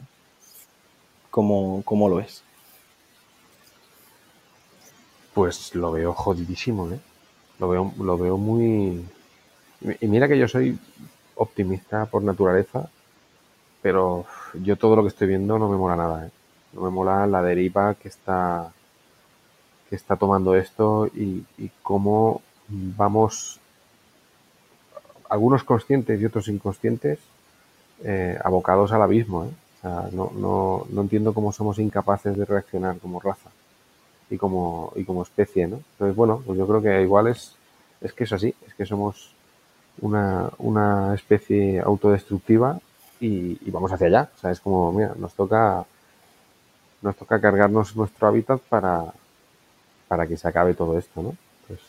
¿cómo, ¿cómo, lo es? Pues lo veo jodidísimo, ¿eh? Lo veo, lo veo muy... Y mira que yo soy optimista por naturaleza, pero yo todo lo que estoy viendo no me mola nada, ¿eh? No me mola la deriva que está, que está tomando esto y, cómo vamos, algunos conscientes y otros inconscientes, eh, abocados al abismo. ¿eh? O sea, no, no, no entiendo cómo somos incapaces de reaccionar como raza y como, y como especie, ¿no? Entonces, bueno, pues yo creo que igual es, es que es así, es que somos una, una especie autodestructiva y, vamos hacia allá. O sea, es como, mira, nos toca nos toca cargarnos nuestro hábitat para, para que se acabe todo esto, ¿no? Pues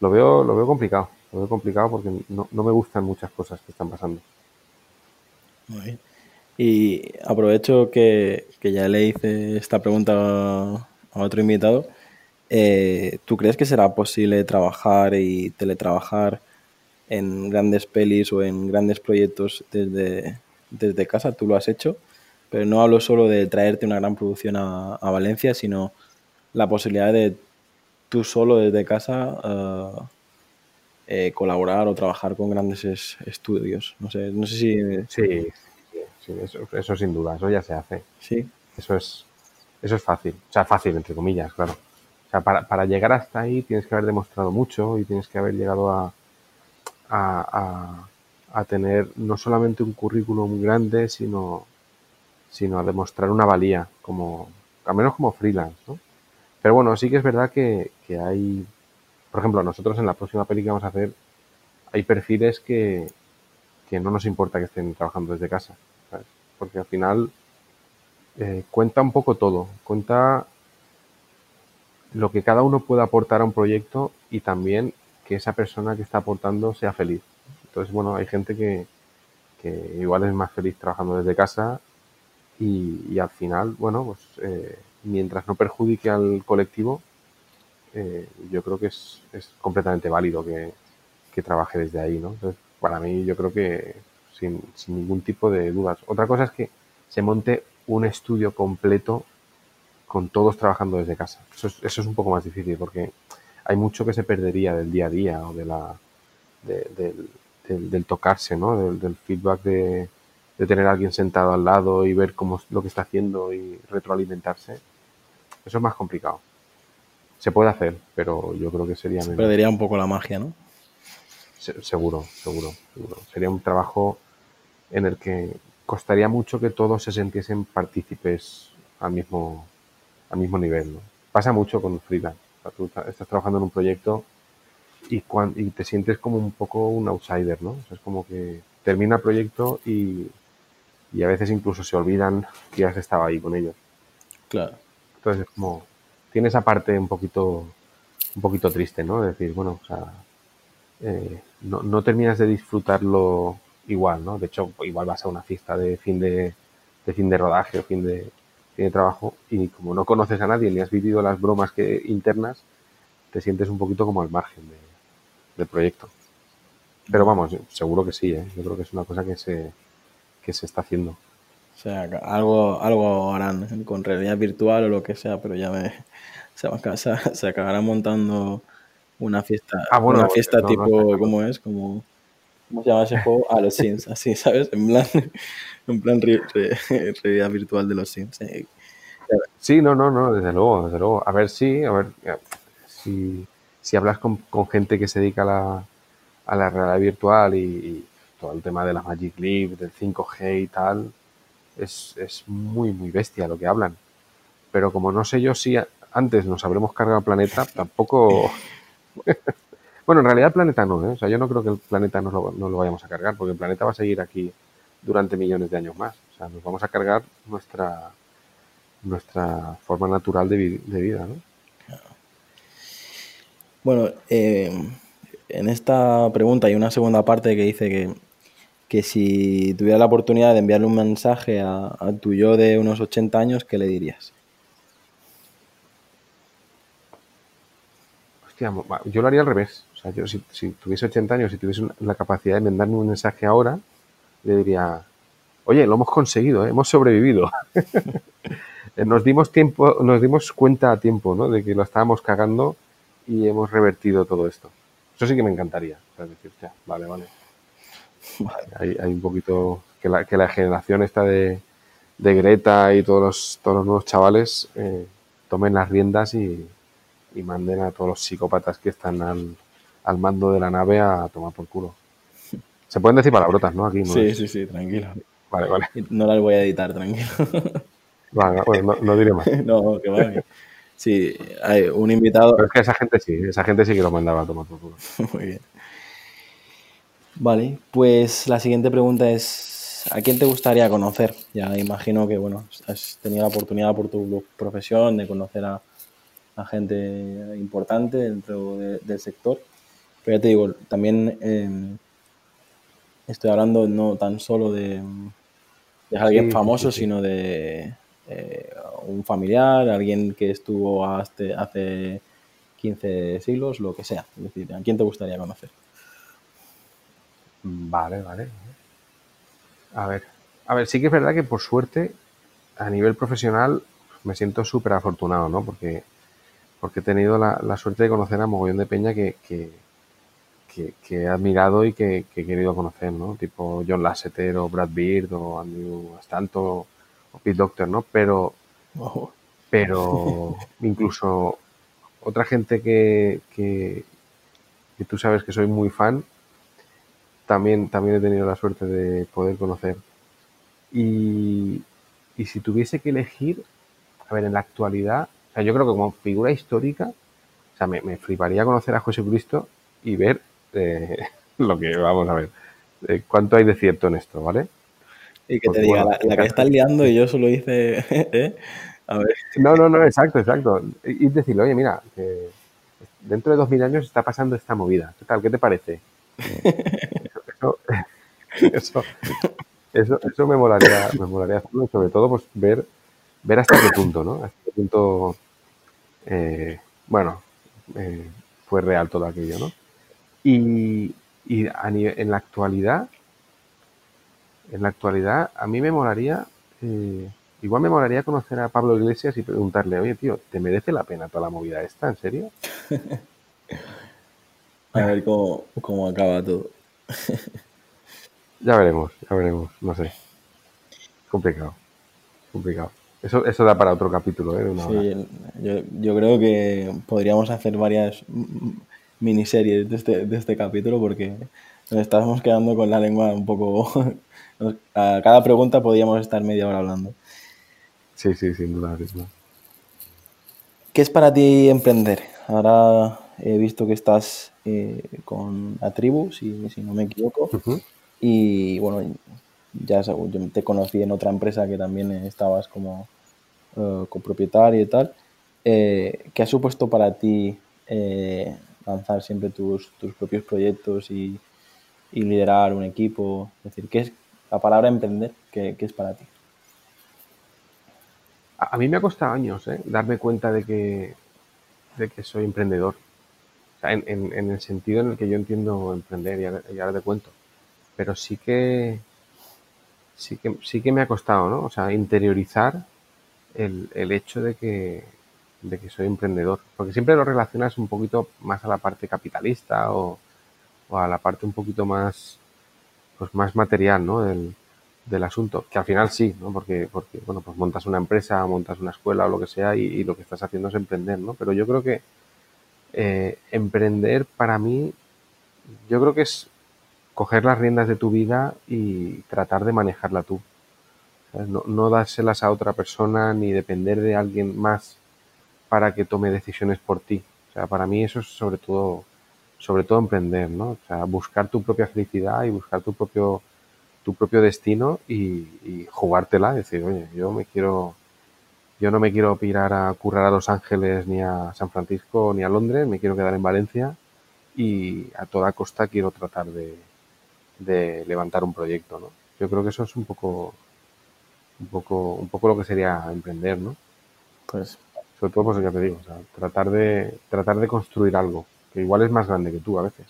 lo veo, lo veo complicado, lo veo complicado porque no, no me gustan muchas cosas que están pasando. Muy bien. Y aprovecho que, que, ya le hice esta pregunta a otro invitado eh, ¿tú crees que será posible trabajar y teletrabajar en grandes pelis o en grandes proyectos desde, desde casa? Tú lo has hecho, pero no hablo solo de traerte una gran producción a, a Valencia, sino la posibilidad de tú solo desde casa eh, eh, colaborar o trabajar con grandes estudios. No sé, no sé si... Sí, sí, eso, sin duda, eso ya se hace. Sí. Eso es, eso es fácil, o sea, fácil entre comillas, claro. O sea, para, para llegar hasta ahí tienes que haber demostrado mucho y tienes que haber llegado a, a, a, tener no solamente un currículum grande, sino, sino a demostrar una valía, como, al menos como freelance, ¿no? Pero bueno, sí que es verdad que, que hay por ejemplo, nosotros en la próxima peli que vamos a hacer, hay perfiles que, que no nos importa que estén trabajando desde casa, ¿sabes? porque al final eh, cuenta un poco todo, cuenta lo que cada uno puede aportar a un proyecto y también que esa persona que está aportando sea feliz. Entonces, bueno, hay gente que, que igual es más feliz trabajando desde casa y, y al final, bueno, pues eh, mientras no perjudique al colectivo, eh, yo creo que es, es completamente válido que, que, trabaje desde ahí, ¿no? Entonces, para mí yo creo que sin, sin, ningún tipo de dudas. Otra cosa es que se monte un estudio completo con todos trabajando desde casa. Eso es, eso es un poco más difícil porque hay mucho que se perdería del día a día o de la, de, del, del, del, tocarse, ¿no? Del, del feedback de, de, tener a alguien sentado al lado y ver cómo lo que está haciendo y retroalimentarse. Eso es más complicado. Se puede hacer, pero yo creo que sería Se perdería un poco la magia, ¿no? Se, seguro, seguro, seguro. Sería un trabajo en el que costaría mucho que todos se sintiesen partícipes al mismo, al mismo nivel. ¿no? Pasa mucho con freelance. O sea, tú estás trabajando en un proyecto y, cuando, y te sientes como un poco un outsider, ¿no? O sea, es como que termina el proyecto y, y a veces incluso se olvidan que has estado ahí con ellos. Claro. Entonces es como, tiene esa parte un poquito, un poquito triste, ¿no? De decir, bueno, o sea, eh, no, no, terminas de disfrutarlo igual, ¿no? De hecho, igual vas a una fiesta de fin de, de fin de rodaje o fin de, fin de trabajo y como no conoces a nadie ni has vivido las bromas que internas, te sientes un poquito como al margen de, del proyecto. Pero vamos, seguro que sí, ¿eh? Yo creo que es una cosa que se, que se está haciendo. O sea, algo, algo harán con realidad virtual o lo que sea, pero ya me, se, se, se acabará montando una fiesta, ah, bueno, una fiesta no, tipo, no, no, ¿cómo es? Como, ¿Cómo se llama ese juego? Ah, los Sims, así, ¿sabes? En plan, en plan re, re, realidad virtual de los Sims. Eh. Sí, no, no, no, desde luego, desde luego. A ver, sí, a ver, si, si hablas con, con gente que se dedica a la, a la realidad virtual y, y todo el tema de la Magic Leap, del 5G y tal, es, es muy, muy bestia lo que hablan. Pero como no sé yo si antes nos habremos cargado el planeta, tampoco... bueno, en realidad el planeta no, ¿eh? O sea, yo no creo que el planeta no lo, no lo vayamos a cargar, porque el planeta va a seguir aquí durante millones de años más. O sea, nos vamos a cargar nuestra, nuestra forma natural de, vi de vida, ¿no? Bueno, eh, en esta pregunta hay una segunda parte que dice que que si tuviera la oportunidad de enviarle un mensaje a, a, tu yo de unos 80 años, ¿qué le dirías? Hostia, yo lo haría al revés. O sea, yo si, si tuviese 80 años, si tuviese la capacidad de mandarme un mensaje ahora, le diría, oye, lo hemos conseguido, ¿eh? hemos sobrevivido. nos dimos tiempo, nos dimos cuenta a tiempo, ¿no? De que lo estábamos cagando y hemos revertido todo esto. Eso sí que me encantaría. O sea, decir, ya, vale, vale. Hay, hay, un poquito que la, que la generación esta de, de, Greta y todos los, todos los nuevos chavales eh, tomen las riendas y, y, manden a todos los psicópatas que están al, al, mando de la nave a tomar por culo. Se pueden decir palabrotas, ¿no? Aquí no sí, es... sí, sí, tranquilo. Vale, vale. No las voy a editar, tranquilo. Vale, bueno, no, no, diré más. no, que vale. Sí, hay un invitado. Pero es que esa gente sí, esa gente sí que lo mandaba a tomar por culo. Muy bien. Vale, pues la siguiente pregunta es, ¿a quién te gustaría conocer? Ya imagino que, bueno, has tenido la oportunidad por tu profesión de conocer a, a gente importante dentro de, del sector, pero ya te digo, también eh, estoy hablando no tan solo de, de alguien sí, famoso, sí, sí. sino de eh, un familiar, alguien que estuvo hace, hace 15 siglos, lo que sea. Es decir, ¿a quién te gustaría conocer? Vale, vale. A ver, a ver, sí que es verdad que por suerte, a nivel profesional, me siento súper afortunado, ¿no? Porque, porque he tenido la, suerte de conocer a mogollón de peña que, que, he admirado y que, he querido conocer, ¿no? Tipo John Lasseter o Brad Beard o Andrew Stanton o, Pete Doctor, ¿no? Pero, pero incluso otra gente que, que, tú sabes que soy muy fan, también, también he tenido la suerte de poder conocer. Y, y si tuviese que elegir, a ver, en la actualidad, o sea, yo creo que como figura histórica, o sea, me, fliparía conocer a Jesucristo y ver eh, lo que, vamos a ver, eh, cuánto hay de cierto en esto, ¿vale? Y que te diga, la, que estás liando y yo solo hice, ¿eh? A ver. No, no, no, exacto, exacto. Y decirle, oye, mira, que dentro de dos mil años está pasando esta movida. ¿Qué tal? ¿Qué te parece? Eso, eso, eso, me molaría, me molaría hacerlo, sobre todo pues ver, ver hasta qué punto, ¿no? Hasta qué punto, eh, bueno, eh, fue real todo aquello, ¿no? Y, y a en la actualidad, en la actualidad, a mí me molaría, eh, igual me molaría conocer a Pablo Iglesias y preguntarle, oye, tío, ¿te merece la pena toda la movida esta? ¿En serio? a ver cómo, cómo acaba todo. ya veremos, ya veremos, no sé. Complicado, complicado. Eso, eso da para otro capítulo, ¿eh? sí, yo, yo, creo que podríamos hacer varias miniseries de este, de este capítulo porque nos estamos quedando con la lengua un poco a cada pregunta podíamos estar media hora hablando. Sí, sí, sin duda. ¿Qué es para ti emprender? Ahora he visto que estás eh, con Atribu, si, si no me equivoco. Y bueno, ya yo te conocí en otra empresa que también estabas como uh, copropietario y tal. Eh, ¿Qué ha supuesto para ti eh, lanzar siempre tus, tus propios proyectos y, y, liderar un equipo? Es decir, ¿qué es, la palabra emprender, ¿qué, es para ti? A, mí me ha costado años ¿eh? darme cuenta de que, de que soy emprendedor. en, el sentido en el que yo entiendo emprender, y ahora, te cuento. Pero sí que, sí que, sí que me ha costado, ¿no? O sea, interiorizar el, hecho de que, de que soy emprendedor. Porque siempre lo relacionas un poquito más a la parte capitalista o, o a la parte un poquito más pues más material, ¿no? Del, del asunto, que al final sí, ¿no? Porque, porque, bueno, pues montas una empresa, montas una escuela o lo que sea y, lo que estás haciendo es emprender, ¿no? Pero yo creo que eh, emprender para mí, yo creo que es coger las riendas de tu vida y tratar de manejarla tú. No, no dárselas a otra persona ni depender de alguien más para que tome decisiones por ti. O sea, para mí eso es sobre todo sobre todo emprender, ¿no? O sea, buscar tu propia felicidad y buscar tu propio, tu propio destino y, jugártela, decir, oye, yo me quiero, yo no me quiero pirar a currar a Los Ángeles ni a San Francisco ni a Londres, me quiero quedar en Valencia y a toda costa quiero tratar de, de levantar un proyecto, ¿no? Yo creo que eso es un poco, un poco, un poco lo que sería emprender, ¿no? Pues, sobre todo, pues ya te digo, o sea, tratar de, tratar de construir algo que igual es más grande que tú a veces.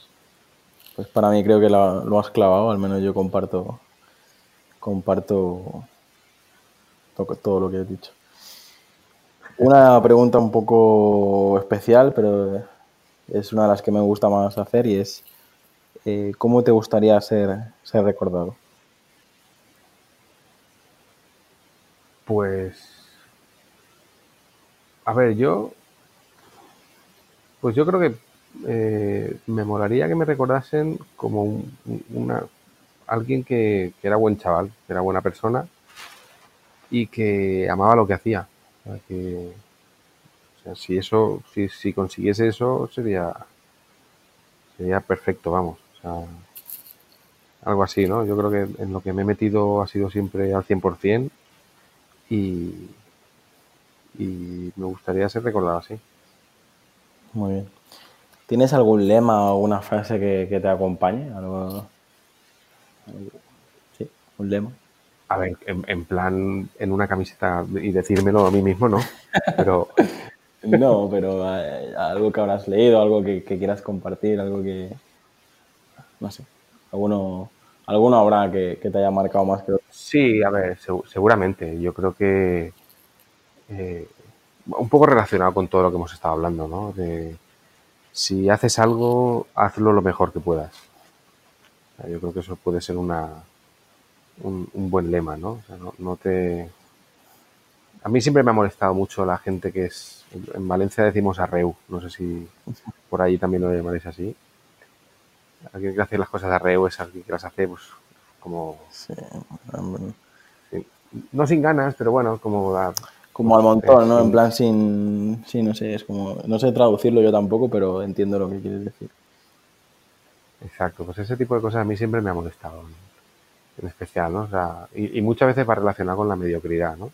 Pues para mí creo que lo, has clavado, al menos yo comparto comparto todo lo que he dicho. Una pregunta un poco especial, pero es una de las que me gusta más hacer y es eh, ¿cómo te gustaría ser, ser recordado? Pues, a ver, yo, pues yo creo que eh, me molaría que me recordasen como una, alguien que, era buen chaval, que era buena persona y que amaba lo que hacía. que, si eso, si, si, consiguiese eso, sería, sería perfecto, vamos. algo así, ¿no? Yo creo que en lo que me he metido ha sido siempre al 100% y, y me gustaría ser recordado así. Muy bien. ¿Tienes algún lema o alguna frase que, te acompañe? ¿Algo, sí, un lema. A ver, en, plan, en una camiseta y decírmelo a mí mismo, ¿no? Pero, No, pero eh, algo que habrás leído, algo que, quieras compartir, algo que. No sé. Alguno, alguno habrá que, te haya marcado más que otro. Sí, a ver, seguramente. Yo creo que. Eh, un poco relacionado con todo lo que hemos estado hablando, ¿no? De si haces algo, hazlo lo mejor que puedas. yo creo que eso puede ser una, un, buen lema, ¿no? O sea, no, no te a mí siempre me ha molestado mucho la gente que es. En Valencia decimos arreu. No sé si por ahí también lo llamáis así. Alguien que hace las cosas arreu es alguien que las hace, pues, como. Sí, no sin ganas, pero bueno, como. Como al montón, ¿no? En plan, sin. Sí, no sé, es como. No sé traducirlo yo tampoco, pero entiendo lo que quieres decir. Exacto, pues ese tipo de cosas a mí siempre me ha molestado, en especial, ¿no? O sea, y, y muchas veces va relacionado con la mediocridad, ¿no?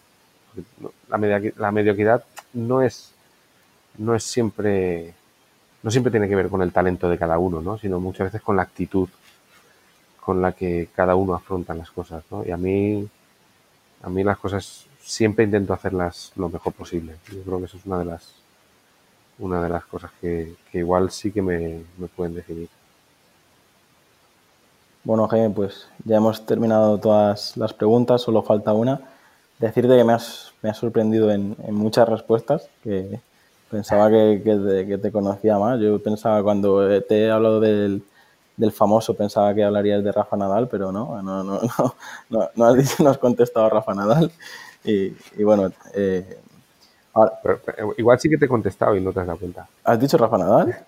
la, la mediocridad no es, no es siempre, no siempre tiene que ver con el talento de cada uno, ¿no? sino muchas veces con la actitud con la que cada uno afronta las cosas. ¿no? Y a mí, a mí las cosas siempre intento hacerlas lo mejor posible. Yo creo que eso es una de las, una de las cosas que, igual sí que me, me pueden definir. Bueno, Jaime, pues ya hemos terminado todas las preguntas, solo falta una decirte que me has, me has sorprendido en, muchas respuestas, que pensaba que, te, conocía más. Yo pensaba cuando te he hablado del, famoso, pensaba que hablarías de Rafa Nadal, pero no, no, no, no, no, has, dicho, no has contestado a Rafa Nadal. Y, bueno, eh, igual sí que te he contestado y no te has dado cuenta. ¿Has dicho Rafa Nadal?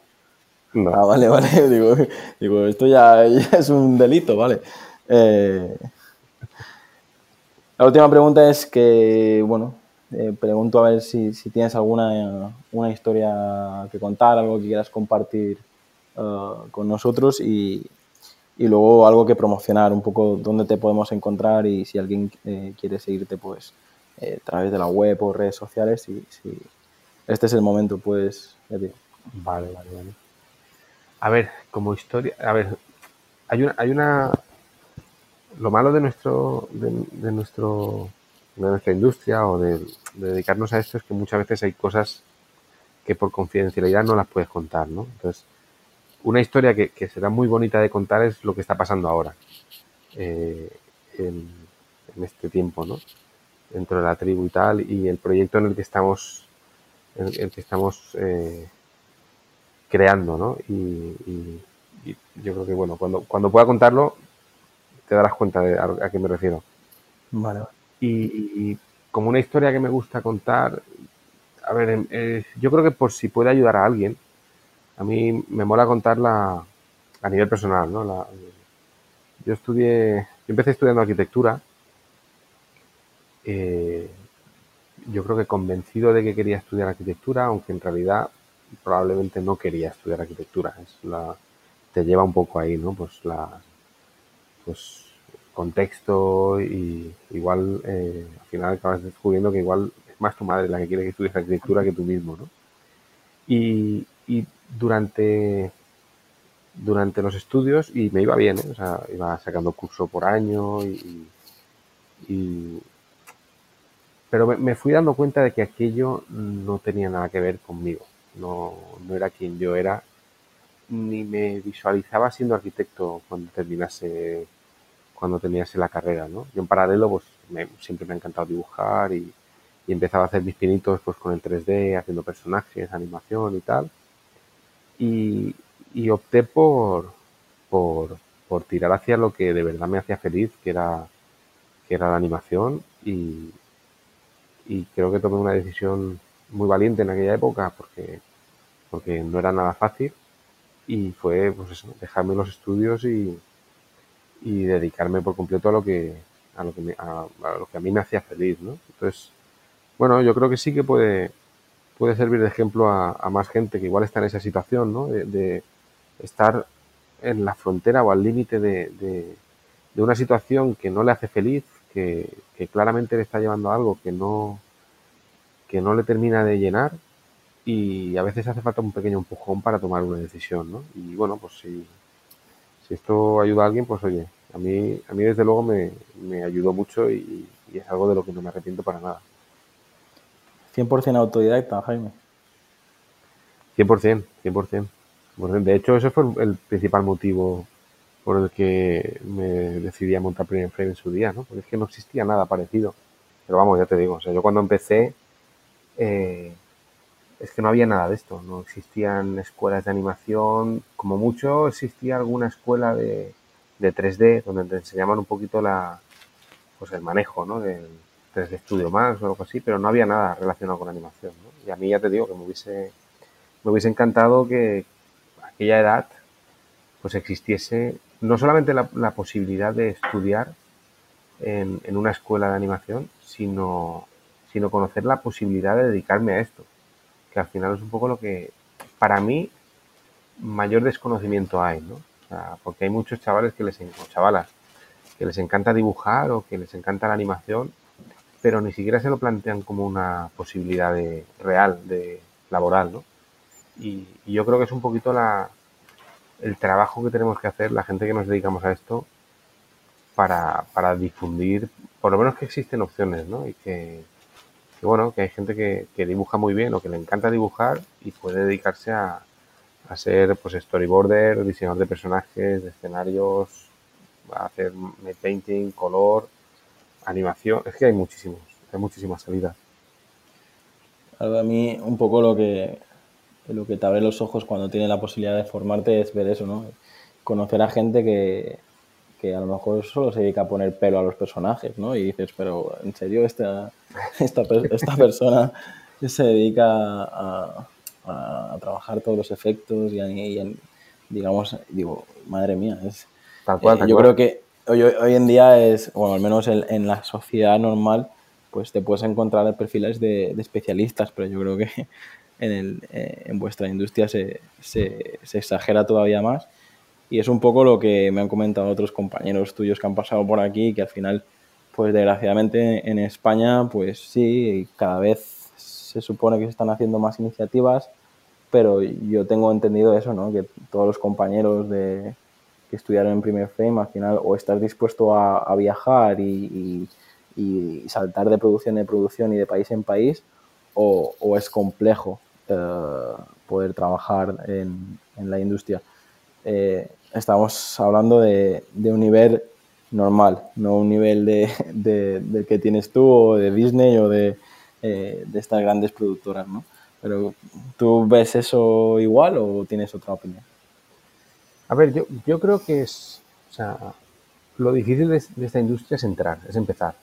No. Ah, vale, vale. Digo, digo esto ya, es un delito, vale. Eh, la última pregunta es que, bueno, eh, pregunto a ver si, tienes alguna una historia que contar, algo que quieras compartir uh, con nosotros y, luego algo que promocionar, un poco dónde te podemos encontrar y si alguien eh, quiere seguirte, pues eh, a través de la web o redes sociales. Y, si este es el momento, pues. Vale, vale, vale. A ver, como historia, a ver, hay una, hay una, lo malo de nuestro, de, nuestro, de nuestra industria o de, dedicarnos a esto es que muchas veces hay cosas que por confidencialidad no las puedes contar, ¿no? Entonces, una historia que, será muy bonita de contar es lo que está pasando ahora, eh, en, este tiempo, ¿no? Dentro de la tribu y tal, y el proyecto en el que estamos, en el que estamos eh, creando, ¿no? Y, yo creo que, bueno, cuando, cuando pueda contarlo, te darás cuenta de a, qué me refiero. Vale. Y, como una historia que me gusta contar, a ver, em, eh, yo creo que por si puede ayudar a alguien, a mí me mola contarla a nivel personal, ¿no? yo estudié, yo empecé estudiando arquitectura. Eh, yo creo que convencido de que quería estudiar arquitectura, aunque en realidad probablemente no quería estudiar arquitectura. Es la, te lleva un poco ahí, ¿no? Pues la, pues contexto y igual eh, al final acabas descubriendo que igual es más tu madre la que quiere que estudies arquitectura que tú mismo, ¿no? Y, durante, durante los estudios, y me iba bien, ¿eh? o sea, iba sacando curso por año y, pero me, fui dando cuenta de que aquello no tenía nada que ver conmigo, no, no era quien yo era, ni me visualizaba siendo arquitecto cuando terminase cuando tenías la carrera, ¿no? Yo en paralelo, pues siempre me ha encantado dibujar y, empezaba a hacer mis pinitos pues con el 3D, haciendo personajes, animación y tal. Y, opté por, por, tirar hacia lo que de verdad me hacía feliz, que era, que era la animación y, creo que tomé una decisión muy valiente en aquella época porque, porque no era nada fácil y fue pues eso, dejarme los estudios y, y dedicarme por completo a lo que a lo que, a, lo que a mí me hacía feliz, ¿no? Entonces, bueno, yo creo que sí que puede, puede servir de ejemplo a, más gente que igual está en esa situación, ¿no? De, estar en la frontera o al límite de, de, una situación que no le hace feliz, que, que, claramente le está llevando a algo que no, que no le termina de llenar y a veces hace falta un pequeño empujón para tomar una decisión, ¿no? Y bueno, pues si, si esto ayuda a alguien, pues oye, a mí, a mí desde luego me, ayudó mucho y, es algo de lo que no me arrepiento para nada. 100% autodidacta, Jaime. 100%, 100%. De hecho, ese fue el principal motivo por el que me decidí a montar Premium Frame en su día, ¿no? Porque es que no existía nada parecido. Pero vamos, ya te digo, o sea, yo cuando empecé, eh, es que no había nada de esto, no existían escuelas de animación, como mucho existía alguna escuela de, de 3D donde te enseñaban un poquito la, pues el manejo, ¿no? Del 3D Studio Max o algo así, pero no había nada relacionado con animación, ¿no? Y a mí ya te digo que me hubiese, me hubiese encantado que a aquella edad pues existiese no solamente la, posibilidad de estudiar en, una escuela de animación, sino, sino conocer la posibilidad de dedicarme a esto que al final es un poco lo que, para mí, mayor desconocimiento hay, ¿no? porque hay muchos chavales que les, chavalas, que les encanta dibujar o que les encanta la animación, pero ni siquiera se lo plantean como una posibilidad de, real, de laboral, ¿no? Y, yo creo que es un poquito la, el trabajo que tenemos que hacer la gente que nos dedicamos a esto para, para difundir, por lo menos que existen opciones, ¿no? Y que, que bueno, que hay gente que, dibuja muy bien o que le encanta dibujar y puede dedicarse a, a ser pues storyboarder, diseñador de personajes, de escenarios, hacer painting, color, animación. Es que hay muchísimos, hay muchísimas salidas. A mí un poco lo que lo que te abre los ojos cuando tienes la posibilidad de formarte es ver eso, ¿no? Conocer a gente que, que a lo mejor solo se dedica a poner pelo a los personajes, ¿no? Y dices, pero ¿en serio esta, esta, esta persona se dedica a, a, trabajar todos los efectos y, digamos, digo, madre mía, es... Tal cual, eh, yo creo que hoy, hoy, en día es, bueno, al menos en, en, la sociedad normal, pues te puedes encontrar perfiles de, de especialistas, pero yo creo que en, el, eh, en vuestra industria se, se, exagera todavía más y es un poco lo que me han comentado otros compañeros tuyos que han pasado por aquí, que al final, pues desgraciadamente en España, pues sí, cada vez se supone que se están haciendo más iniciativas, pero yo tengo entendido eso, ¿no? Que todos los compañeros de, que estudiaron en Primer Frame, al final, o estás dispuesto a, viajar y, saltar de producción en producción y de país en país, o, es complejo eh, poder trabajar en, en la industria. Eh, estamos hablando de, un nivel normal, no un nivel de, del que tienes tú o de Disney o de, eh, de estas grandes productoras, ¿no? Pero ¿tú ves eso igual o tienes otra opinión? A ver, yo, yo creo que es, o sea, lo difícil de, esta industria es entrar, es empezar.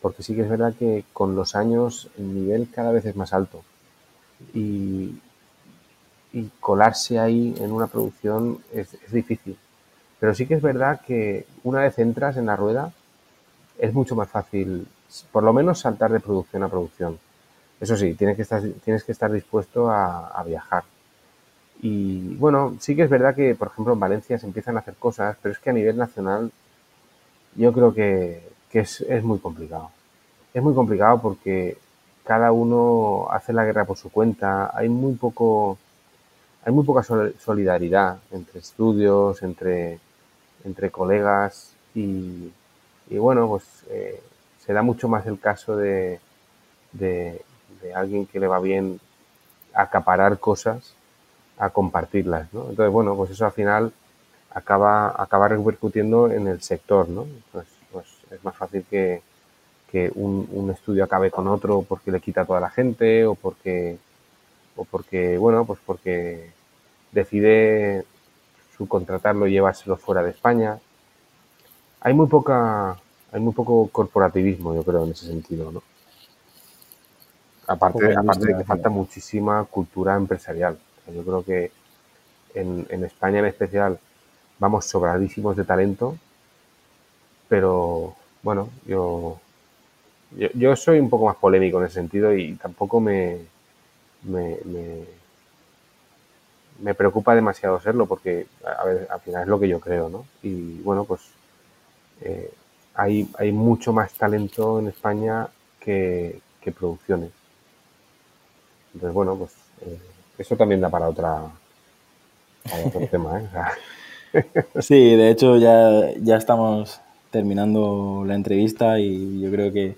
Porque sí que es verdad que con los años el nivel cada vez es más alto. Y, colarse ahí en una producción es, difícil. Pero sí que es verdad que una vez entras en la rueda es mucho más fácil, por lo menos saltar de producción a producción. Eso sí, tienes que estar, tienes que estar dispuesto a, viajar. Y bueno, sí que es verdad que, por ejemplo, en Valencia se empiezan a hacer cosas, pero es que a nivel nacional yo creo que, que es, es muy complicado. Es muy complicado porque cada uno hace la guerra por su cuenta, hay muy poco hay muy poca solidaridad entre estudios, entre, entre colegas y, bueno, pues eh, se da mucho más el caso de, de, alguien que le va bien acaparar cosas a compartirlas, ¿no? Entonces, bueno, pues eso al final acaba, acaba repercutiendo en el sector, ¿no? Pues, pues es más fácil que, que un, un, estudio acabe con otro porque le quita a toda la gente o porque o porque, bueno, pues porque decide subcontratarlo y llevárselo fuera de España. Hay muy poca, hay muy poco corporativismo, yo creo, en ese sentido, ¿no? Aparte, aparte de que falta muchísima cultura empresarial. Yo creo que en, en España en especial vamos sobradísimos de talento, pero bueno, yo, yo, yo, soy un poco más polémico en ese sentido y tampoco me, me, me, preocupa demasiado serlo porque, a ver, al final es lo que yo creo, ¿no? Y bueno, pues eh, hay, hay mucho más talento en España que, producciones. Entonces, bueno, pues eh, eso también da para otra para otro tema, ¿eh? sí, de hecho ya, ya estamos terminando la entrevista y yo creo que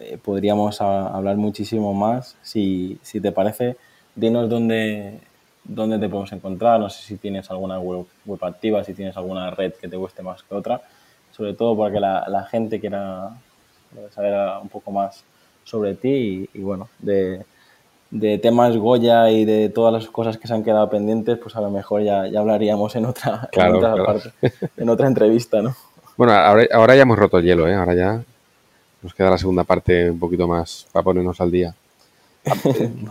eh, podríamos hablar muchísimo más. Si, si, te parece, dinos dónde, dónde te podemos encontrar, no sé si tienes alguna web, activa, si tienes alguna red que te guste más que otra, sobre todo para que la, gente quiera saber un poco más sobre ti y, bueno, de, temas Goya y de todas las cosas que se han quedado pendientes, pues a lo mejor ya, ya hablaríamos en otra, en otra Parte, en otra entrevista, ¿no? Bueno, ahora, ahora ya hemos roto el hielo, ¿eh? Ahora ya nos queda la segunda parte un poquito más para ponernos al día.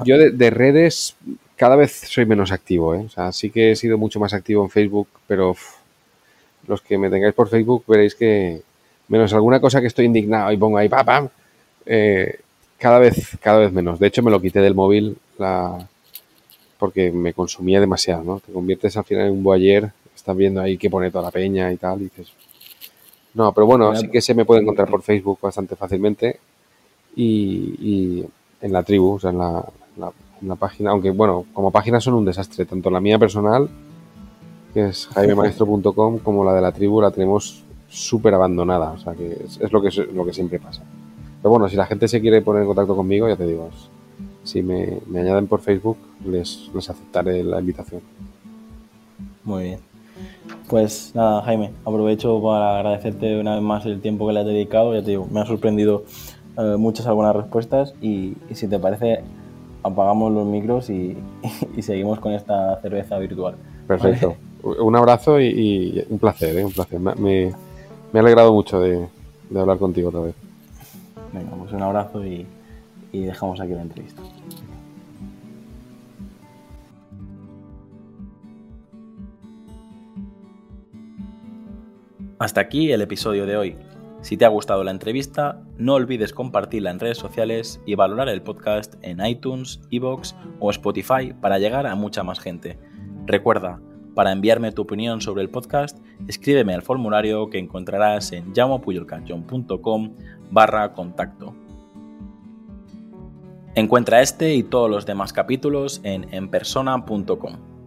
Yo de, redes cada vez soy menos activo, ¿eh? O sea, sí que he sido mucho más activo en Facebook, pero los que me tengáis por Facebook veréis que menos alguna cosa que estoy indignado y pongo ahí pam, pam, eh, cada vez, cada vez menos. De hecho, me lo quité del móvil la, porque me consumía demasiado, ¿no? Te conviertes al final en un boyer, estás viendo ahí que pone toda la peña y tal, y dices, no, pero bueno, sí que se me puede encontrar por Facebook bastante fácilmente y, en la tribu, o sea, en la, página, aunque bueno, como páginas son un desastre, tanto la mía personal, que es jaimemaestro.com, como la de la tribu la tenemos súper abandonada, o sea, que es, lo, que lo que siempre pasa. Pero bueno, si la gente se quiere poner en contacto conmigo, ya te digo, si me, me añaden por Facebook, les, les aceptaré la invitación. Muy bien. Pues nada, Jaime, aprovecho para agradecerte una vez más el tiempo que le has dedicado. Ya te digo, me han sorprendido eh, muchas algunas respuestas y, si te parece, apagamos los micros y, seguimos con esta cerveza virtual. Perfecto. Un abrazo y, un placer, ¿eh? un placer. Me, me, ha alegrado mucho de, de hablar contigo otra vez. Venga, pues un abrazo y dejamos aquí la entrevista. Hasta aquí el episodio de hoy. Si te ha gustado la entrevista, no olvides compartirla en redes sociales y valorar el podcast en iTunes, Evox o Spotify para llegar a mucha más gente. Recuerda, para enviarme tu opinión sobre el podcast, escríbeme al formulario que encontrarás en llamopuyolcanchon.com barra contacto. Encuentra este y todos los demás capítulos en enpersona.com.